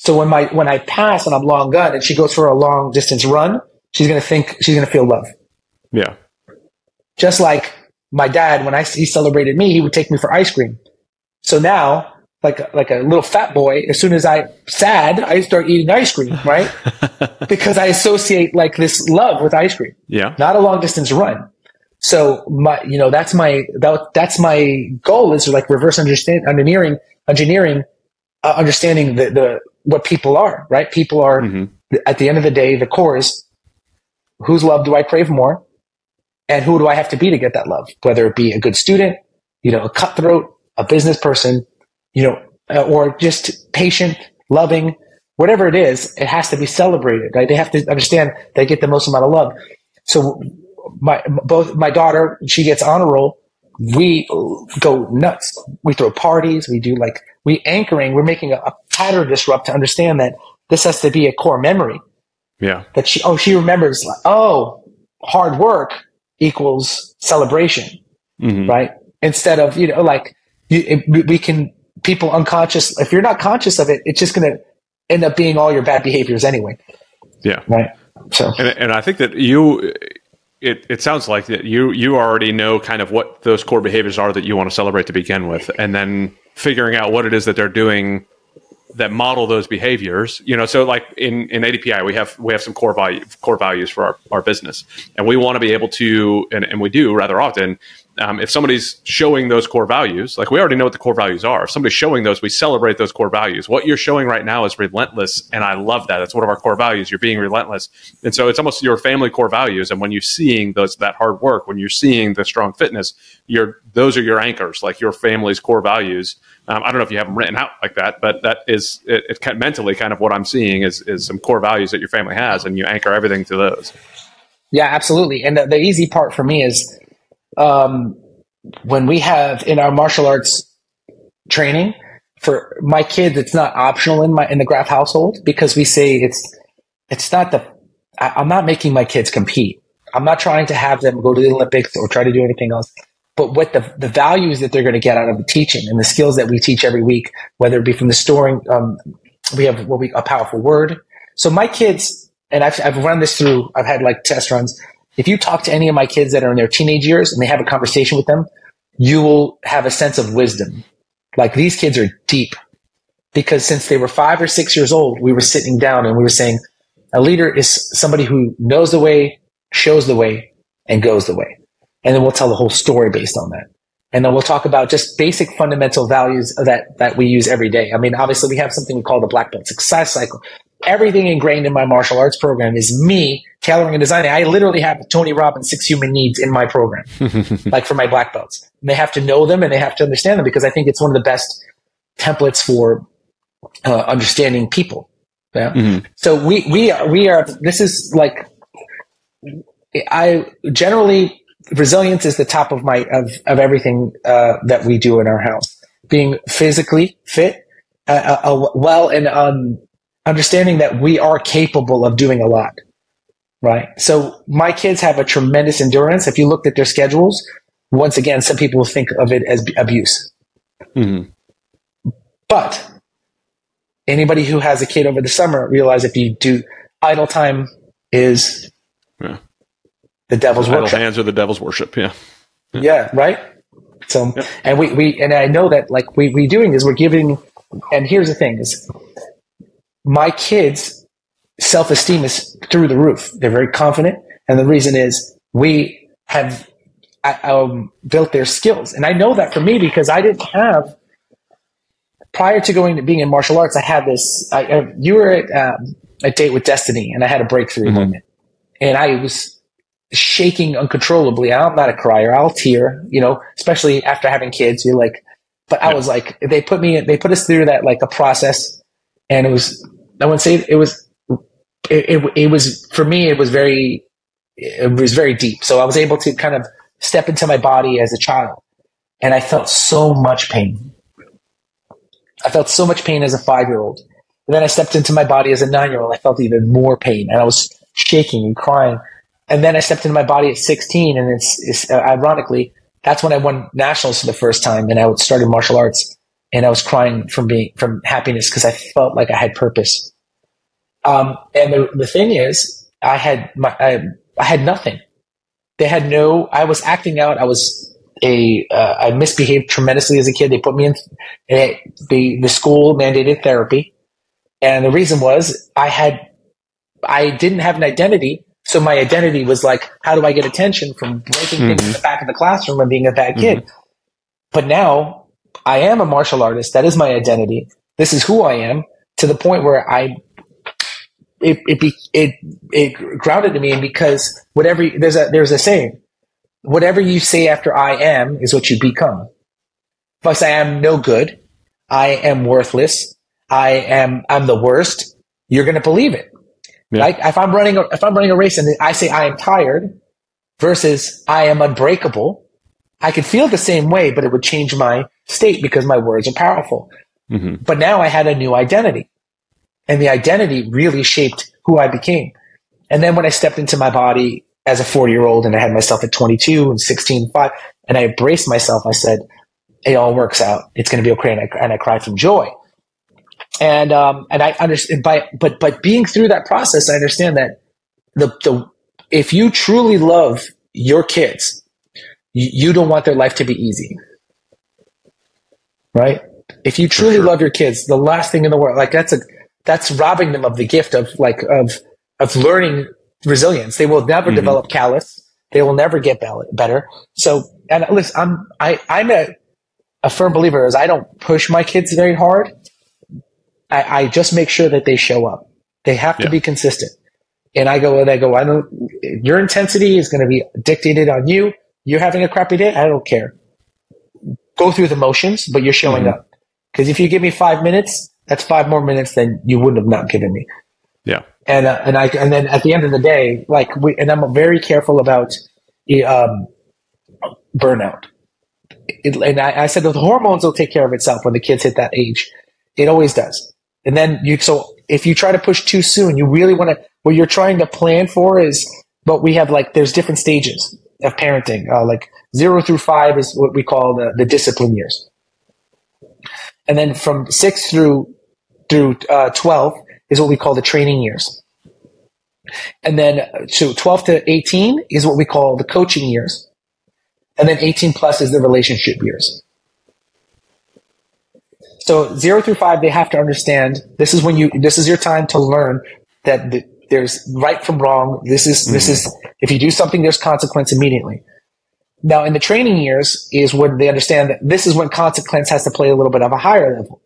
So when my when I pass and I'm long gun and she goes for a long distance run, she's gonna think she's gonna feel love. Yeah. Just like my dad, when I he celebrated me, he would take me for ice cream. So now, like like a little fat boy, as soon as I sad, I start eating ice cream, right? because I associate like this love with ice cream. Yeah. Not a long distance run. So my, you know, that's my that, that's my goal is like reverse understand engineering engineering uh, understanding the the what people are, right? People are mm-hmm. at the end of the day, the core is whose love do I crave more, and who do I have to be to get that love? Whether it be a good student, you know, a cutthroat, a business person, you know, uh, or just patient, loving, whatever it is, it has to be celebrated. Right? They have to understand they get the most amount of love. So my both my daughter, she gets on a roll. We go nuts. We throw parties. We do like we anchoring. We're making a, a pattern disrupt to understand that this has to be a core memory. Yeah. That she oh she remembers like oh hard work equals celebration, mm-hmm. right? Instead of you know like you, it, we can people unconscious if you're not conscious of it, it's just going to end up being all your bad behaviors anyway. Yeah. Right. So and, and I think that you it, it sounds like that you you already know kind of what those core behaviors are that you want to celebrate to begin with, and then figuring out what it is that they're doing that model those behaviors. You know, so like in in ADPI, we have we have some core value core values for our, our business, and we want to be able to, and, and we do rather often, um, if somebody's showing those core values, like we already know what the core values are. If somebody's showing those, we celebrate those core values. What you're showing right now is relentless, and I love that. That's one of our core values. You're being relentless, and so it's almost your family core values. And when you're seeing those that hard work, when you're seeing the strong fitness, you're those are your anchors, like your family's core values. Um, I don't know if you have them written out like that, but that is it, it, mentally kind of what I'm seeing is is some core values that your family has, and you anchor everything to those. Yeah, absolutely. And the, the easy part for me is um, when we have in our martial arts training for my kids, it's not optional in my in the Graf household because we say it's it's not the I, I'm not making my kids compete. I'm not trying to have them go to the Olympics or try to do anything else. But what the, the values that they're going to get out of the teaching and the skills that we teach every week, whether it be from the storing, um, we have what we a powerful word. So my kids, and I've, I've run this through, I've had like test runs. If you talk to any of my kids that are in their teenage years and they have a conversation with them, you will have a sense of wisdom. Like these kids are deep because since they were five or six years old, we were sitting down and we were saying, a leader is somebody who knows the way, shows the way, and goes the way. And then we'll tell the whole story based on that. And then we'll talk about just basic fundamental values that, that we use every day. I mean, obviously we have something we call the black belt success cycle everything ingrained in my martial arts program is me tailoring and designing. I literally have Tony Robbins six human needs in my program, like for my black belts. And they have to know them and they have to understand them because I think it's one of the best templates for uh, understanding people. Yeah. Mm-hmm. So we we are we are. This is like I generally resilience is the top of my of of everything uh, that we do in our house. Being physically fit, uh, uh, uh well, and um, understanding that we are capable of doing a lot, right? So my kids have a tremendous endurance. If you looked at their schedules, once again, some people think of it as abuse. Mm-hmm. But anybody who has a kid over the summer realize if you do idle time is yeah. the devil's idle worship. hands are the devil's worship. Yeah. Yeah. yeah right. So, yeah. and we, we, and I know that like we, we doing is we're giving, and here's the thing is my kids' self esteem is through the roof. They're very confident. And the reason is we have um, built their skills. And I know that for me because I didn't have, prior to going to being in martial arts, I had this. I, I, you were at um, a date with Destiny and I had a breakthrough mm-hmm. moment. And I was shaking uncontrollably. I'm not a crier. I'll tear, you know, especially after having kids. You're like, but I was like, they put me, they put us through that, like a process. And it was I wouldn't say it was. It, it, it was for me. It was very. It was very deep. So I was able to kind of step into my body as a child, and I felt so much pain. I felt so much pain as a five year old. And then I stepped into my body as a nine year old. I felt even more pain and I was shaking and crying. And then I stepped into my body at 16. And it's, it's uh, ironically, that's when I won nationals for the first time. And I started martial arts and I was crying from being, from happiness because I felt like I had purpose. Um, and the, the thing is, I had my, I, I had nothing. They had no, I was acting out. I was a uh, I misbehaved tremendously as a kid. They put me in they, the school mandated therapy, and the reason was I had I didn't have an identity. So my identity was like, how do I get attention from breaking mm-hmm. things in the back of the classroom and being a bad kid? Mm-hmm. But now I am a martial artist. That is my identity. This is who I am to the point where I it it be, it it grounded to me because whatever there's a there's a saying whatever you say after I am is what you become. If I say I am no good, I am worthless, I am I'm the worst, you're going to believe it. Yeah. Like if I'm running a, if I'm running a race and I say I am tired versus I am unbreakable, I could feel the same way, but it would change my state because my words are powerful. Mm-hmm. But now I had a new identity, and the identity really shaped who I became. And then when I stepped into my body as a 40 year old and I had myself at 22 and 16, 5, and I embraced myself. I said, it all works out. It's going to be okay. And I, and I cried from joy. And, um, and I understand by, but, but being through that process, I understand that the, the, if you truly love your kids, you, you don't want their life to be easy. Right? If you truly sure. love your kids, the last thing in the world, like that's a, that's robbing them of the gift of like, of, of learning resilience. They will never mm-hmm. develop callous. They will never get better. So, and listen, I'm, I, I'm a, a firm believer is I don't push my kids very hard. I, I just make sure that they show up. They have to yeah. be consistent. And I go and I go, I don't, your intensity is going to be dictated on you. You're having a crappy day. I don't care. Go through the motions, but you're showing mm-hmm. up. Because if you give me five minutes, that's five more minutes than you wouldn't have not given me. Yeah and uh, and I and then at the end of the day, like we and I'm very careful about um, burnout. It, and I, I said the hormones will take care of itself when the kids hit that age. It always does. And then you so if you try to push too soon, you really want to. What you're trying to plan for is, but we have like there's different stages of parenting. Uh, like zero through five is what we call the the discipline years, and then from six through through uh, twelve is what we call the training years. And then so 12 to 18 is what we call the coaching years. And then 18 plus is the relationship years. So zero through five, they have to understand this is when you, this is your time to learn that the, there's right from wrong. This is, mm-hmm. this is, if you do something, there's consequence immediately. Now in the training years is when they understand that this is when consequence has to play a little bit of a higher level.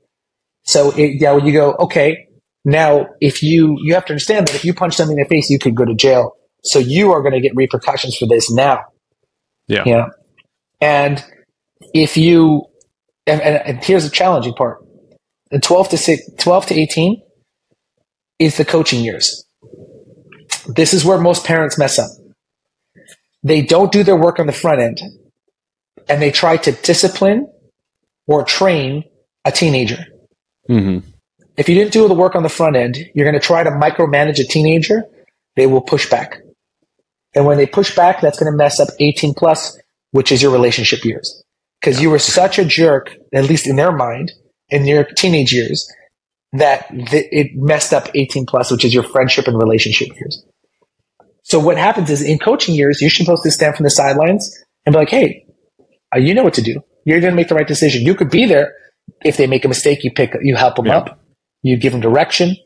So it, yeah, when you go, okay, now, if you, you have to understand that if you punch something in the face, you could go to jail. So you are going to get repercussions for this now. Yeah. Yeah. And if you, and, and, and here's the challenging part. The 12 to six, 12 to 18 is the coaching years. This is where most parents mess up. They don't do their work on the front end and they try to discipline or train a teenager. Mm-hmm. If you didn't do the work on the front end, you're going to try to micromanage a teenager. They will push back. And when they push back, that's going to mess up 18 plus, which is your relationship years. Because you were such a jerk, at least in their mind, in your teenage years, that th- it messed up 18 plus, which is your friendship and relationship years. So what happens is in coaching years, you're supposed to stand from the sidelines and be like, hey, uh, you know what to do. You're going to make the right decision. You could be there. If they make a mistake, you pick, you help them yeah. up. You give them direction.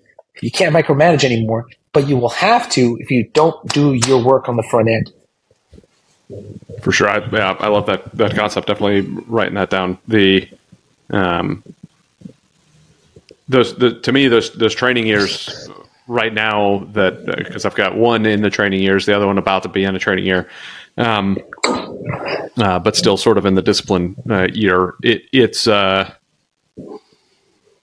You can't micromanage anymore, but you will have to if you don't do your work on the front end. For sure, I, yeah, I love that that concept. Definitely writing that down. The um, those the, to me those those training years right now that because I've got one in the training years, the other one about to be in a training year, um, uh, but still sort of in the discipline uh, year. It, it's uh,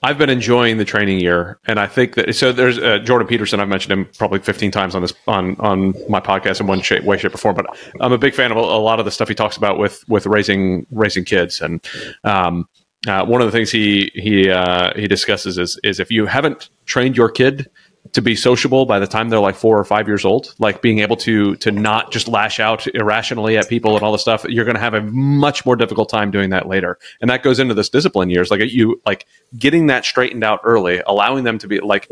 I've been enjoying the training year, and I think that so. There's uh, Jordan Peterson. I've mentioned him probably 15 times on this on on my podcast in one shape, way, shape, or form. But I'm a big fan of a, lot of the stuff he talks about with with raising raising kids, and um, uh, one of the things he he uh, he discusses is is if you haven't trained your kid to be sociable by the time they're like four or five years old, like being able to to not just lash out irrationally at people and all this stuff, you're going to have a much more difficult time doing that later. And that goes into this discipline years, like you like getting that straightened out early, allowing them to be like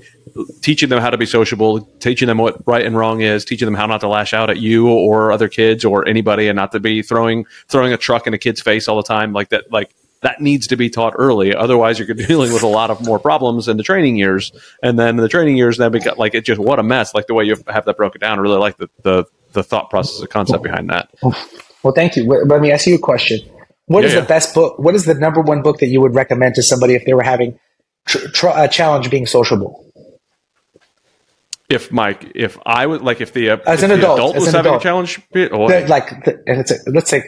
teaching them how to be sociable, teaching them what right and wrong is, teaching them how not to lash out at you or other kids or anybody, and not to be throwing throwing a truck in a kid's face all the time, like that, like that needs to be taught early. Otherwise, you're dealing with a lot of more problems in the training years. And then in the training years, then become like it just what a mess. Like the way you have that broken down. I really like the the, the thought process, the concept behind that. Well, thank you. Let me ask you a question. What yeah, is the best book? What is the number one book that you would recommend to somebody if they were having tr- tr- a challenge being sociable? If Mike, if I would like, if the uh, as if an adult, adult as was having adult. a challenge, oh, the, like, the, and it's a, let's say,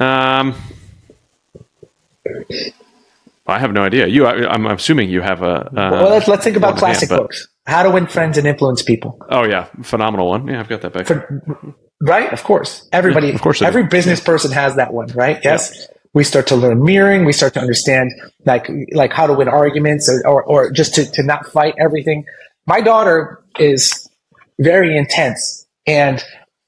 um, I have no idea. You, I, am assuming you have a. Uh, well, let's, let's think about classic hand, books. How to Win Friends and Influence People. Oh yeah, phenomenal one. Yeah, I've got that back. For, right, of course. Everybody, yeah, of course, every business yeah. person has that one, right? Yes. Yeah. We start to learn mirroring. We start to understand like like how to win arguments, or or, or just to, to not fight everything. My daughter is very intense, and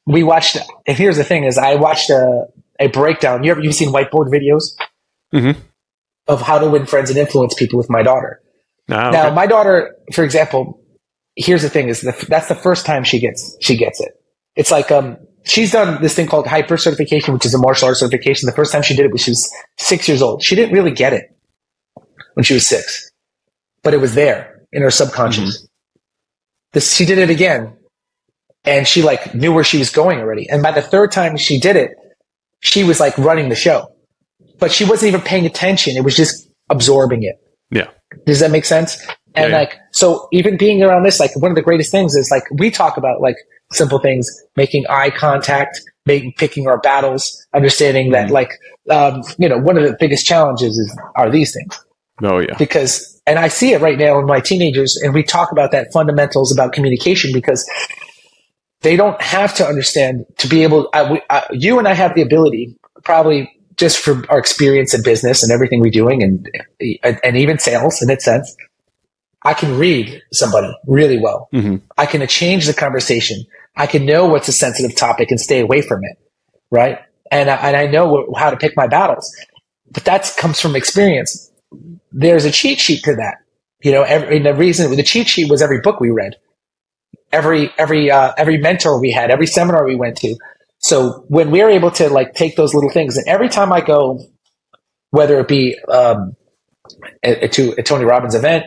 we watched. And here's the thing: is I watched a a breakdown. You ever you've seen whiteboard videos? Mm-hmm. of how to win friends and influence people with my daughter. Okay. Now, my daughter, for example, here's the thing: is the, that's the first time she gets she gets it. It's like um, she's done this thing called hyper certification, which is a martial arts certification. The first time she did it when she was six years old. She didn't really get it when she was six, but it was there in her subconscious. Mm-hmm. This, she did it again, and she like knew where she was going already. And by the third time she did it, she was like running the show but she wasn't even paying attention. It was just absorbing it. Yeah. Does that make sense? And yeah, like, so even being around this, like one of the greatest things is like, we talk about like simple things, making eye contact, making, picking our battles, understanding that mm-hmm. like, um, you know, one of the biggest challenges is, are these things. Oh yeah. Because, and I see it right now in my teenagers and we talk about that fundamentals about communication because they don't have to understand to be able, I, we, I, you and I have the ability probably just from our experience in business and everything we're doing and, and even sales in its sense, I can read somebody really well. Mm-hmm. I can change the conversation. I can know what's a sensitive topic and stay away from it. Right. And I, and I know how to pick my battles, but that comes from experience. There's a cheat sheet to that. You know, every, the reason the cheat sheet was every book we read, every, every, uh, every mentor we had, every seminar we went to, so when we're able to like take those little things, and every time I go, whether it be um, a, a, to a Tony Robbins event,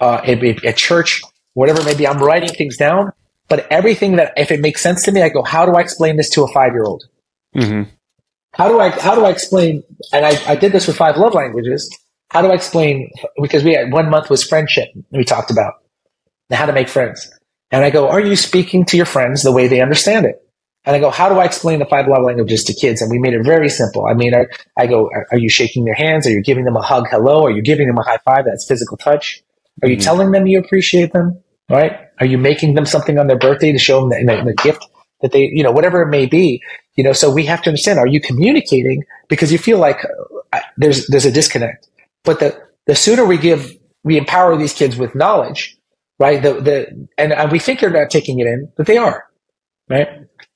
uh, it be at church, whatever maybe, I'm writing things down. But everything that, if it makes sense to me, I go, how do I explain this to a five year old? Mm-hmm. How do I how do I explain? And I, I did this with five love languages. How do I explain? Because we had one month was friendship. We talked about how to make friends. And I go, are you speaking to your friends the way they understand it? And I go, how do I explain the five love languages to kids? And we made it very simple. I mean, I go, are, you shaking their hands? Are you giving them a hug? Hello? Are you giving them a high five? That's physical touch. Are you mm-hmm. telling them you appreciate them? Right? Are you making them something on their birthday to show them the, the gift that they, you know, whatever it may be? You know, so we have to understand, are you communicating? Because you feel like uh, there's, there's a disconnect. But the, the sooner we give, we empower these kids with knowledge, right? The, the, and, and we think they're not taking it in, but they are, right?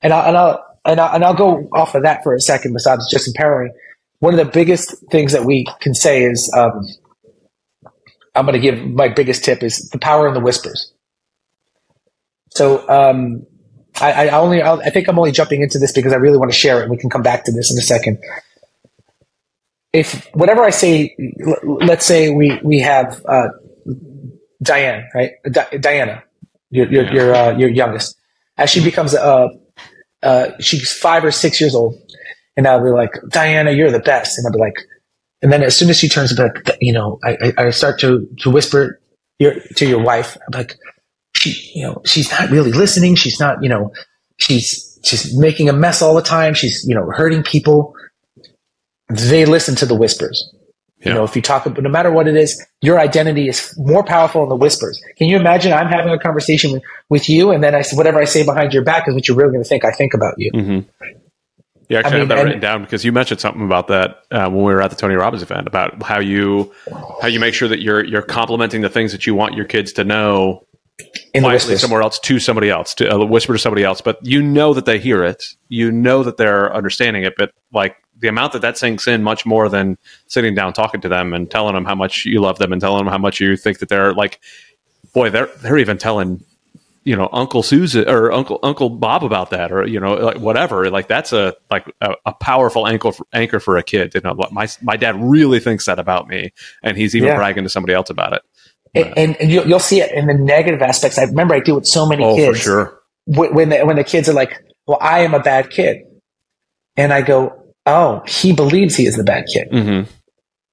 And I'll, and I'll, and I'll, and I'll go off of that for a second. Besides just empowering, one of the biggest things that we can say is, um, I'm going to give my biggest tip is the power in the whispers. So um, I, I, only I think I'm only jumping into this because I really want to share it. We can come back to this in a second. If whatever I say, let's say we we have uh, Diane, right? Di- Diana, your your your, uh, your youngest, as she becomes a uh, she's five or six years old, and I'll be like, Diana, you're the best, and I'll be like, and then as soon as she turns, back, you know, I, I start to to whisper your, to your wife, I'm like, she, you know, she's not really listening. She's not, you know, she's she's making a mess all the time. She's you know hurting people. They listen to the whispers. Yeah. You know, if you talk, but no matter what it is, your identity is more powerful in the whispers. Can you imagine? I'm having a conversation with, with you, and then I whatever I say behind your back is what you're really going to think I think about you. Mm-hmm. Yeah, actually, I, I have mean, that and- written down because you mentioned something about that uh, when we were at the Tony Robbins event about how you how you make sure that you're you're complimenting the things that you want your kids to know in quietly somewhere else to somebody else to uh, whisper to somebody else, but you know that they hear it, you know that they're understanding it, but like the amount that that sinks in much more than sitting down talking to them and telling them how much you love them and telling them how much you think that they're like, boy, they're they're even telling you know Uncle Susan or Uncle Uncle Bob about that or you know like whatever like that's a like a, a powerful anchor for, anchor for a kid you know my my dad really thinks that about me and he's even Yeah. bragging to somebody else about it And, and, and you'll, you'll see it in the negative aspects. I remember I do with so many oh kids. for sure When the, when the kids are like, "Well, I am a bad kid," and I go, "Oh, he believes he is the bad kid. hmm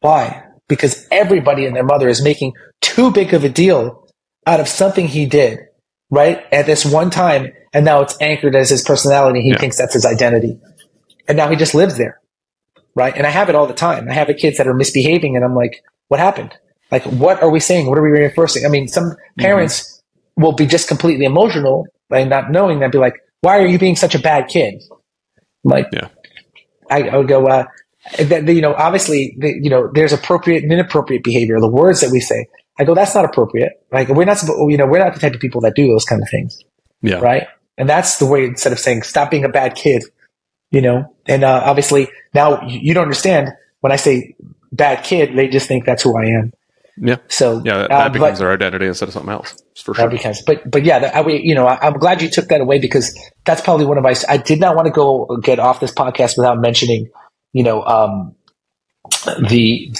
Why? Because everybody and their mother is making too big of a deal out of something he did, right? At this one time, and now it's anchored as his personality. He Yeah. thinks that's his identity. And now he just lives there, right? And I have it all the time. I have the kids that are misbehaving, and I'm like, what happened? Like, what are we saying? What are we reinforcing? I mean, some parents will be just completely emotional by not knowing that, be like, why are you being such a bad kid? I'm like, Yeah. I, I would go, uh, that, you know, obviously, the, you know, there's appropriate and inappropriate behavior. The words that we say, I go, that's not appropriate. Like, we're not, you know, we're not the type of people that do those kind of things, yeah right? And that's the way instead of saying stop being a bad kid, you know. And uh, obviously, now you you don't understand when I say bad kid, they just think that's who I am. Yeah So yeah that, uh, becomes but, their identity instead of something else for sure. that becomes, but but yeah, that, I, we- you know, I, I'm glad you took that away because that's probably one of my. I did not want to go get off this podcast without mentioning, you know, um, the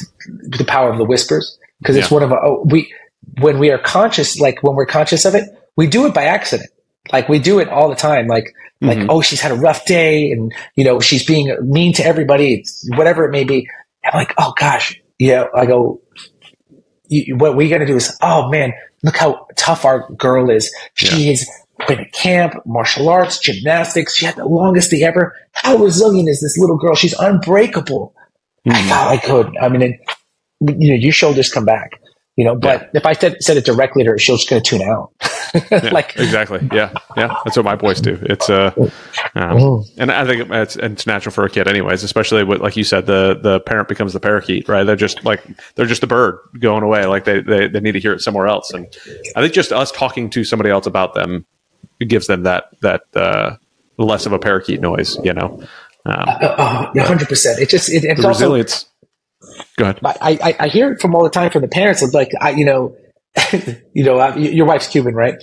the power of the whispers because it's Yeah. one of our, oh, we when we are conscious, like when we're conscious of it, we do it by accident. Like we do it all the time. Like like Mhm. oh, she's had a rough day, and you know she's being mean to everybody, whatever it may be. I'm like, oh gosh, yeah. I go, you, what we got to do is, oh man, look how tough our girl is. She has been at camp, martial arts, gymnastics. She had the longest day ever. How resilient is this little girl? She's unbreakable. I Mhm. thought I could. I mean, it, you know, your shoulders come back. You know, but if I said, said it directly to her, she's just going to tune out. Yeah, like, exactly. Yeah yeah. That's what my boys do. It's uh um, and i think it's, it's natural for a kid anyways especially with like you said the the parent becomes the parakeet right? They're just like they're just a bird going away. Like they, they they need to hear it somewhere else. And i think just us talking to somebody else about them gives them that that uh less of a parakeet noise you know? Um, oh, 100%. It just, it, it's also, resilience go ahead I, I, I hear it from all the time from the parents. It's like, I, you know, you know, uh, your wife's Cuban, right?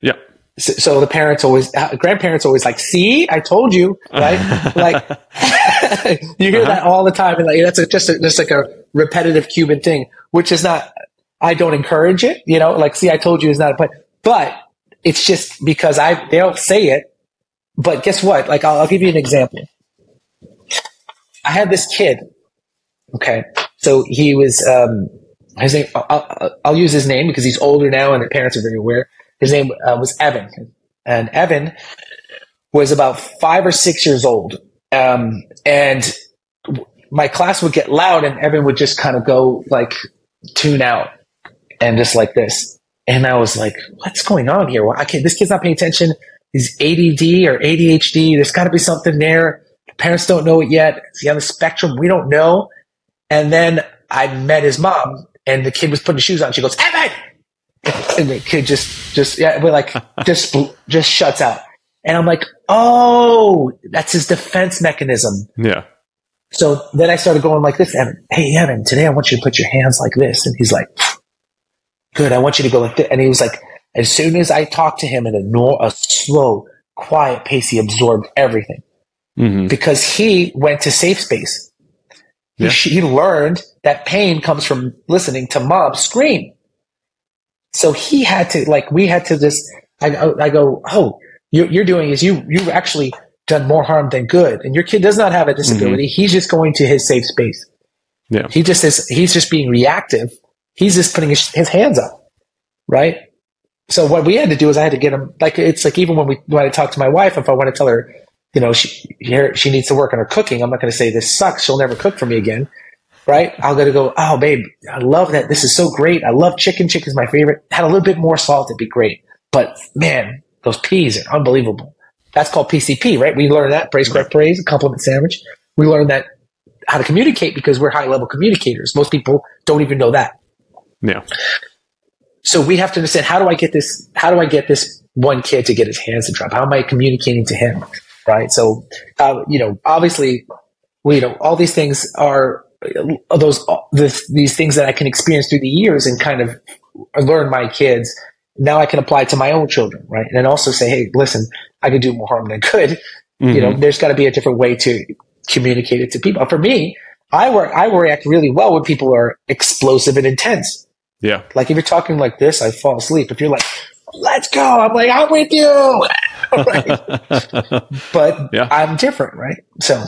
yeah So, so the parents always, uh, grandparents always like, see, I told you, right? like, you hear that all the time. And like, that's a, just, a, just like a repetitive Cuban thing, which is not, I don't encourage it, you know, like, see, I told you is not, but, but it's just because I, they don't say it. But guess what? Like, I'll, I'll give you an example. I had this kid. Okay. So he was, um, his name, I'll, I'll, use his name because he's older now and the parents are very aware. His name uh, was Evan. And Evan was about five or six years old. Um, and my class would get loud and Evan would just kind of go like tune out and just like this. And I was like, what's going on here? Well, I can't, this kid's not paying attention. He's ADD or ADHD. There's got to be something there. The parents don't know it yet. Is he on the spectrum? We don't know. And then I met his mom, and the kid was putting his shoes on. She goes, Evan! And the kid just, just, yeah, but like, just, just shuts out. And I'm like, oh, that's his defense mechanism. yeah So then I started going like this, Evan. Hey, Evan, today I want you to put your hands like this. And he's like, good. I want you to go like this. And he was like, as soon as I talked to him in a, nor- a slow, quiet pace, he absorbed everything hmm because he went to safe space. He, Yeah. he learned that pain comes from listening to mom scream. So he had to, like, we had to just, I, I go, oh, you're, you're doing is you, you've actually done more harm than good. And your kid does not have a disability. Mm-hmm. He's just going to his safe space. Yeah. He just is, he's just being reactive. He's just putting his, his hands up. Right. So what we had to do is I had to get him, like, it's like even when we, when I talk to my wife, if I want to tell her, you know, she, here, she needs to work on her cooking. I'm not going to say this sucks. She'll never cook for me again. Right. I'll go to go, oh, babe, I love that. This is so great. I love chicken. Chicken's my favorite. Had a little bit more salt. It'd be great. But man, those peas are unbelievable. That's called PCP, right? We learned that praise, correct, praise, a compliment sandwich. We learned that how to communicate because we're high level communicators. Most people don't even know that. Yeah. So we have to understand how do I get this? How do I get this one kid to get his hands to drop? How am I communicating to him? Right. So, uh, you know, obviously, we, you know, all these things are those this, these things that I can experience through the years and kind of learn my kids. Now I can apply to my own children, right? And also say, hey, listen, I can do more harm than good. Mm-hmm. You know, mm-hmm. there's got to be a different way to communicate it to people. For me, I work, I react really well when people are explosive and intense. Yeah. Like if you're talking like this, I fall asleep. If you're like, let's go, I'm like, I'm with you. but yeah. I'm different, right? So.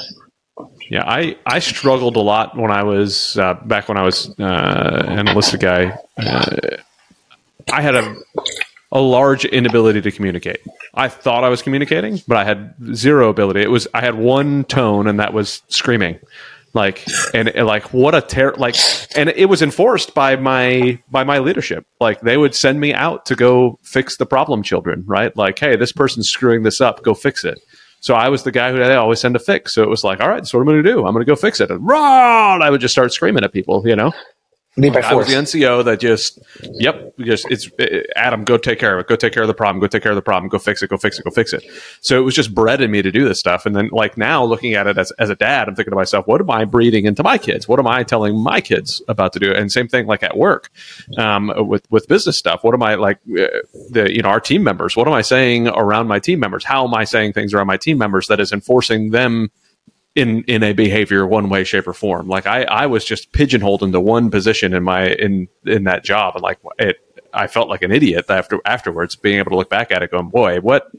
Yeah, I, I struggled a lot when I was uh, back when I was uh, an enlisted guy. Uh, I had a a large inability to communicate. I thought I was communicating, but I had zero ability. It was I had one tone, and that was screaming. Like and, like what a ter like, and it was enforced by my by my leadership. Like they would send me out to go fix the problem children. Right? Like, hey, this person's screwing this up. Go fix it. So I was the guy who they always send to fix. So it was like, all right, that's what I'm going to do. I'm going to go fix it. And run! I would just start screaming at people, you know? Lead by force. I was the NCO that just, yep, just it's it, Adam, go take care of it, go take care of the problem, go take care of the problem, go fix it, go fix it, go fix it. So it was just bred in me to do this stuff. And then, like now, looking at it as, as a dad, I'm thinking to myself, what am I breeding into my kids? What am I telling my kids about to do? And same thing, like at work, um, with with business stuff. What am I like uh, the you know our team members? What am I saying around my team members? How am I saying things around my team members that is enforcing them? In in a behavior one way shape or form like i i was just pigeonholed into one position in my in in that job and like it i felt like an idiot after afterwards being able to look back at it going boy what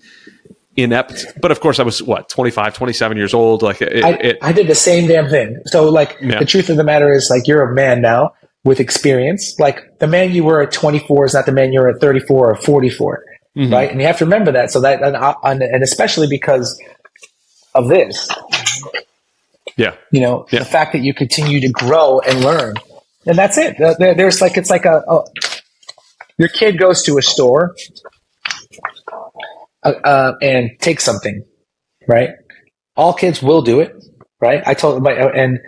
inept but of course i was what 25 27 years old like it, I, it, I did the same damn thing so like yeah. the truth of the matter is like you're a man now with experience like the man you were at 24 is not the man you're at 34 or 44 mm-hmm. right and you have to remember that so that and, and especially because of this. Yeah. You know, yeah. the fact that you continue to grow and learn. And that's it. There's like, it's like a, a your kid goes to a store uh, uh, and takes something, right? All kids will do it, right? I told my, and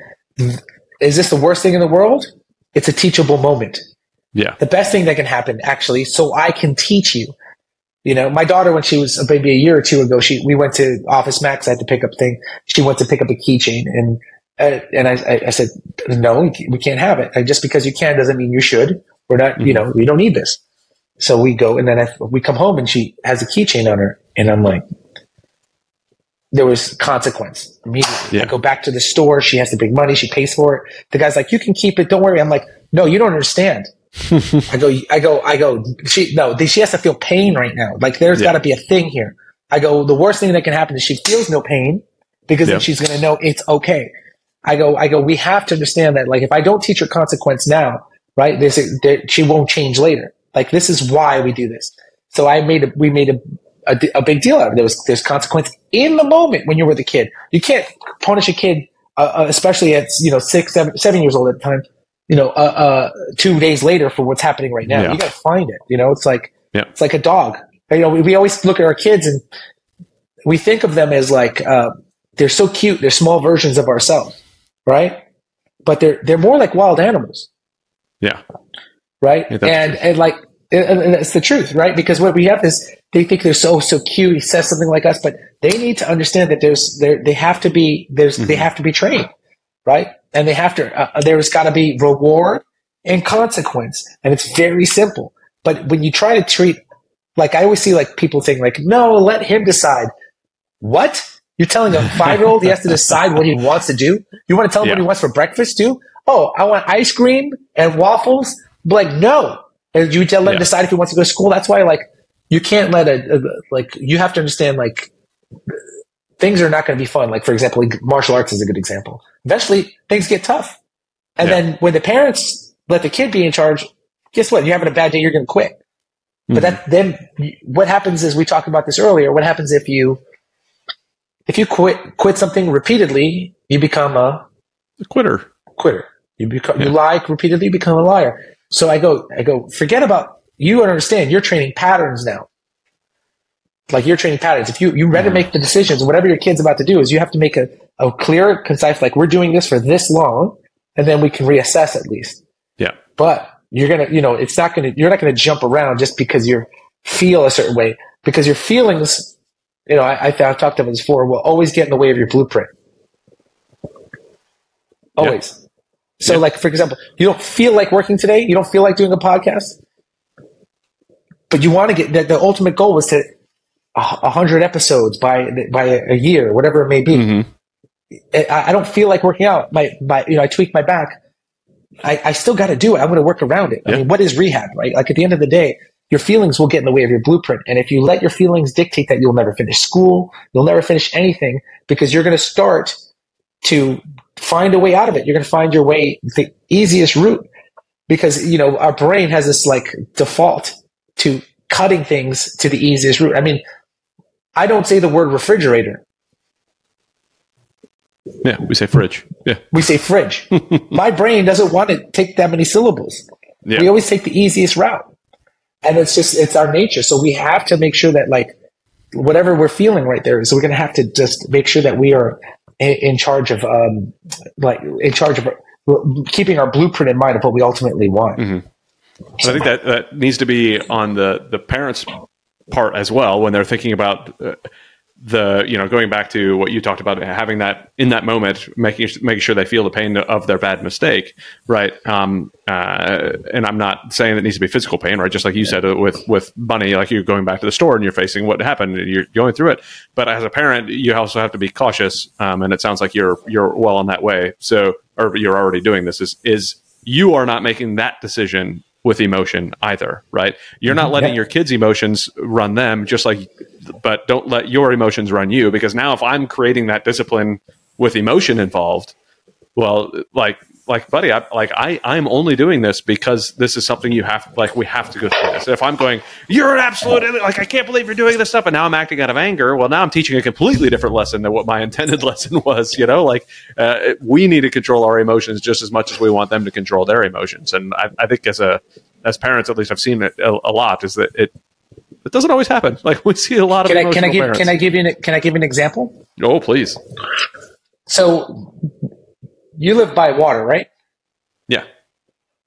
is this the worst thing in the world? It's a teachable moment. Yeah. The best thing that can happen, actually, so I can teach you. You know, my daughter, when she was maybe a year or two ago, she we went to Office Max. I had to pick up thing. She went to pick up a keychain, and uh, and I, I said, no, we can't have it. And just because you can doesn't mean you should. We're not, mm-hmm. you know, we don't need this. So we go, and then I, we come home, and she has a keychain on her, and I'm like, there was consequence immediately. Yeah. I go back to the store. She has the big money. She pays for it. The guy's like, you can keep it. Don't worry. I'm like, no, you don't understand. I go, I go, I go. She no, she has to feel pain right now. Like there's yeah. got to be a thing here. I go. The worst thing that can happen is she feels no pain because then she's going to know it's okay. I go, I go. We have to understand that. Like if I don't teach her consequence now, right? This is, there, she won't change later. Like this is why we do this. So I made a, we made a, a, a big deal out of it. There was there's consequence in the moment when you're with a kid. You can't punish a kid, uh, uh especially at you know six, seven, seven years old at the time you know, uh, uh, two days later for what's happening right now. Yeah. You got to find it. You know, it's like yeah. it's like a dog. You know, we, we, always look at our kids and we think of them as like uh, they're so cute. They're small versions of ourselves, right? But they're they're more like wild animals. Yeah. Right. Yeah, and and like and that's the truth, right? Because what we have is they think they're so so cute. He says something like us, but they need to understand that there's there they have to be there's mm-hmm. they have to be trained, right? and they have to, uh, there's got to be reward and consequence. And it's very simple. But when you try to treat, like I always see like people think like, no, let him decide. What? You're telling a five year old he has to decide what he wants to do? You want to tell him yeah. what he wants for breakfast too? Oh, I want ice cream and waffles. But like, no. And you tell him yeah. decide if he wants to go to school. That's why like you can't let a, a like you have to understand like things are not going to be fun. Like for example, like martial arts is a good example eventually things get tough. And yeah. then when the parents let the kid be in charge, guess what? You're having a bad day, you're going to quit. Mm-hmm. But that then what happens is we talked about this earlier. What happens if you if you quit quit something repeatedly, you become a, a quitter. Quitter. You become yeah. you lie repeatedly, you become a liar. So I go I go forget about you understand. You're training patterns now. Like your training patterns. If you you better mm-hmm. make the decisions, whatever your kid's about to do, is you have to make a, a clear, concise, like we're doing this for this long, and then we can reassess at least. Yeah. But you're gonna, you know, it's not gonna, you're not gonna jump around just because you feel a certain way, because your feelings, you know, I, I I've talked about this before, will always get in the way of your blueprint. Always. So, Yeah. like for example, you don't feel like working today. You don't feel like doing a podcast, but you want to get the, the ultimate goal was to a hundred episodes by by a year, whatever it may be. Mhm. I, I don't feel like working out. My, my, you know, I tweak my back. I, I still got to do it. I'm going to work around it. I mean, what is rehab, right? Like at the end of the day, your feelings will get in the way of your blueprint. And if you let your feelings dictate that, you'll never finish school. You'll never finish anything because you're going to start to find a way out of it. You're going to find your way, the easiest route because, you know, our brain has this like default to cutting things to the easiest route. I mean, I don't say the word refrigerator. Yeah. We say fridge. Yeah. we say fridge. My brain doesn't want to take that many syllables. Yeah. We always take the easiest route. And it's just, it's our nature. So we have to make sure that, like, whatever we're feeling right there, so we're going to have to just make sure that we are in, in charge of, um, like, in charge of keeping our blueprint in mind of what we ultimately want. And I think that that needs to be on the the parents' part as well when they're thinking about uh, the you know going back to what you talked about having that in that moment making making sure they feel the pain of their bad mistake right? Um uh, and i'm not saying that needs to be physical pain right? Just like you said uh, with with bunny like you're going back to the store and you're facing what happened and you're going through it. But as a parent you also have to be cautious um, and it sounds like you're you're well on that way. So or you're already doing this is is you are not making that decision with emotion either, right? You're not mm-hmm. letting Yeah. your kids' emotions run them, just like, but don't let your emotions run you. Because now, if I'm creating that discipline with emotion involved, well, like, like, buddy, I, like, I, I'm only doing this because this is something you have, like, we have to go through this. If I'm going, you're an absolute, like, I can't believe you're doing this stuff, and now I'm acting out of anger. Well, now I'm teaching a completely different lesson than what my intended lesson was. You know, like, uh, we need to control our emotions just as much as we want them to control their emotions. And I, I think as a, as parents, at least I've seen it a, a lot, is that it, it doesn't always happen. Like we see a lot of Can I, can I give, parents. can I give you, an, can I give you an example? Oh, please. So you live by water, right? Yeah.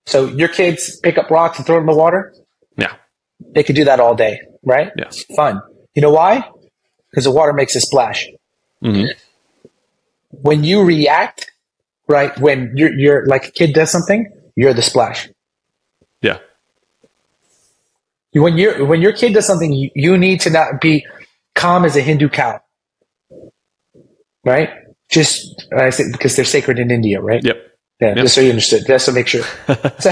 So your kids pick up rocks and throw them in the water. Yeah. They could do that all day, right? Yeah. Fun. You know why? Because the water makes a splash. Mhm. When you react, right? When you're, you're like a kid does something, you're the splash. Yeah. When you when your kid does something, you, you need to not be calm as a Hindu cow, right? Just I say because they're sacred in India, right? Yep. Yeah, Yep. just so you understood. Just to make sure. so,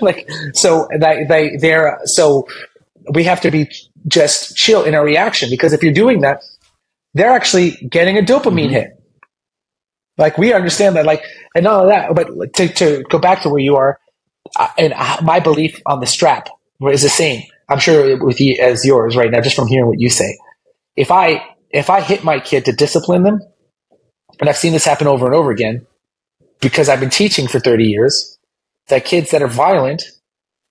like, so they, they, they're, so we have to be just chill in our reaction because if you're doing that, they're actually getting a dopamine hit. Like we understand that, like, and all of that, but to, to go back to where you are, uh, and uh, my belief on the strap is the same. I'm sure with you as yours right now, just from hearing what you say. If I, if I hit my kid to discipline them, and I've seen this happen over and over again, because I've been teaching for 30 years that kids that are violent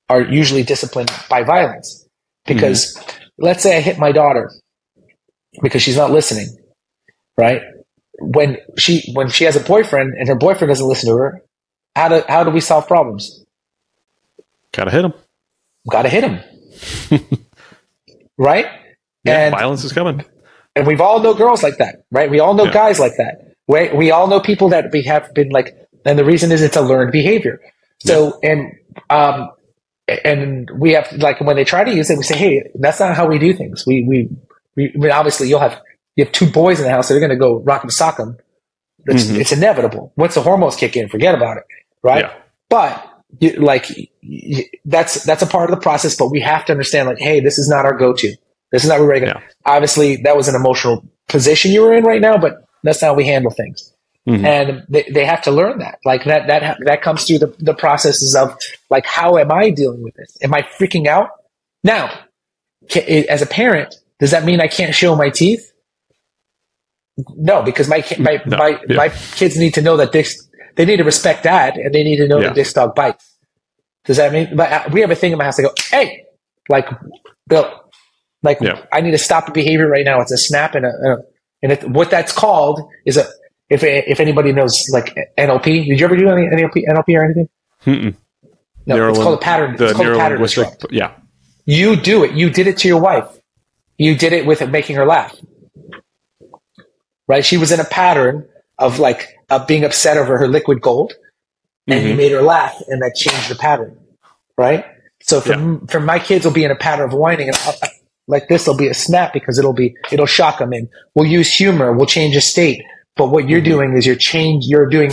are usually disciplined by violence. Because mm-hmm. let's say I hit my daughter because she's not listening, right? When she when she has a boyfriend and her boyfriend doesn't listen to her, how do how do we solve problems? Gotta hit him. Got to hit him, right? Yeah, and violence is coming. and we've all know girls like that, right? We all know Yeah. guys like that. We, we all know people that we have been like, and the reason is it's a learned behavior. So, and, um, and we have like when they try to use it, we say, "Hey, that's not how we do things." We we, we I mean, obviously you'll have you have two boys in the house that are going to go rock 'em sock 'em. It's, Mhm. it's inevitable. Once the hormones kick in, forget about it, right? Yeah. But you, like y- that's that's a part of the process. But we have to understand, like, hey, this is not our go-to. This is not where we're going. Yeah. Obviously, that was an emotional position you were in right now, but that's how we handle things. Mhm. And they, they have to learn that. Like that that that comes through the the processes of like, how am I dealing with this? Am I freaking out now? Ca- As a parent, does that mean I can't show my teeth? No, because my my No, my, yeah. my kids need to know that this they need to respect that and they need to know Yeah. that this dog bites. Does that mean? But uh, we have a thing in my house. I go, hey, like Bill, Like Yeah. I need to stop the behavior right now. It's a snap and a, a and it, what that's called is a if if anybody knows like NLP. Did you ever do any NLP NLP or anything? Mm-mm. No, it's called a pattern. The It's called a pattern disrupt. yeah, You do it. You did it to your wife. You did it with making her laugh. Right? She was in a pattern of like of being upset over her liquid gold, and you Mhm. made her laugh, and that changed the pattern. Right? So for m for my kids, will be in a pattern of whining, and I'll- like this, will be a snap because it'll be it'll shock them, and we'll use humor. We'll change a state. But what you're doing is you're change. You're doing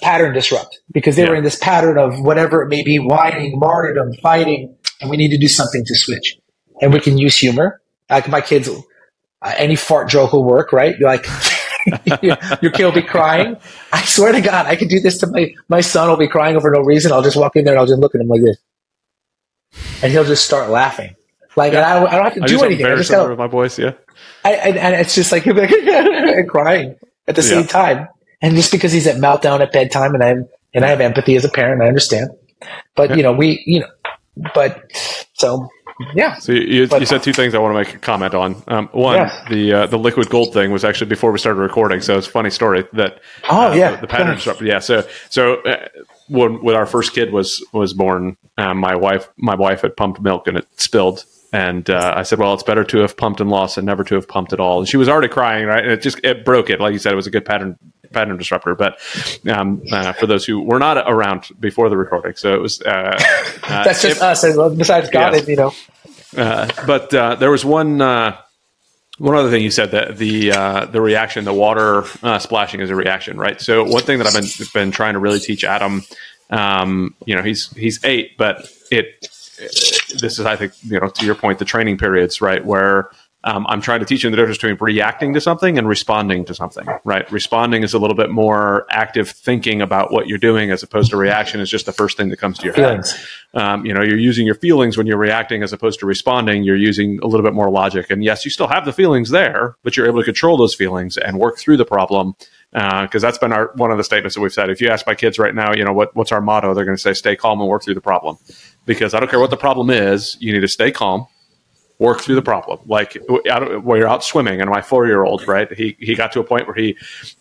pattern disrupt because they were in this pattern of whatever it may be, whining, martyrdom, fighting, and we need to do something to switch. And we can use humor. Like my kids, uh, any fart joke will work, right? You're like your kid will be crying. I swear to God, I could do this to my my son. Will be crying over no reason. I'll just walk in there and I'll just look at him like this, and he'll just start laughing. Like and I, don't- I don't have to I do anything. I just similar go, with my boys. Yeah, I, and, and it's just like he'll be like and crying at the same Yeah. time. And just because he's at meltdown at bedtime, and I'm and I have empathy as a parent, I understand. But you know, we you know, but so yeah, So you, you, But- you said two things I want to make a comment on. Um, one, Yeah. the uh, the liquid gold thing was actually before we started recording, so it's a funny story that. Oh, uh, yeah. the, the pattern. Yeah, so so uh, when when our first kid was was born, um, my wife my wife had pumped milk and it spilled. And uh, I said, "Well, it's better to have pumped and lost than never to have pumped at all." And she was already crying, right? And it just it broke it, like you said, it was a good pattern pattern disruptor. But um, uh, for those who were not around before the recording, so it was. Uh, uh, that's just it- us. And besides God, Yes. and, you know, uh, but uh, there was one uh, one other thing you said that the uh, the reaction, the water uh, splashing is a reaction, right? So one thing that I've been been trying to really teach Adam, um, you know, he's he's eight, but it this is I think you know to your point, the training periods, right, where um, I'm trying to teach him the difference between reacting to something and responding to something, right? Responding is a little bit more active thinking about what you're doing as opposed to reaction is just the first thing that comes to your head. Feelings. um, you know you're using your feelings when you're reacting as opposed to responding you're using a little bit more logic. And yes you still have the feelings there but you're able to control those feelings and work through the problem because that's been our one of the statements that we've said. If you ask my kids right now you know what, what's our motto? They're going to say stay calm and work through the problem. Because i don't care what the problem is you need to stay calm work through the problem. Like where you're out swimming, and my four year old, right? He he got to a point where he,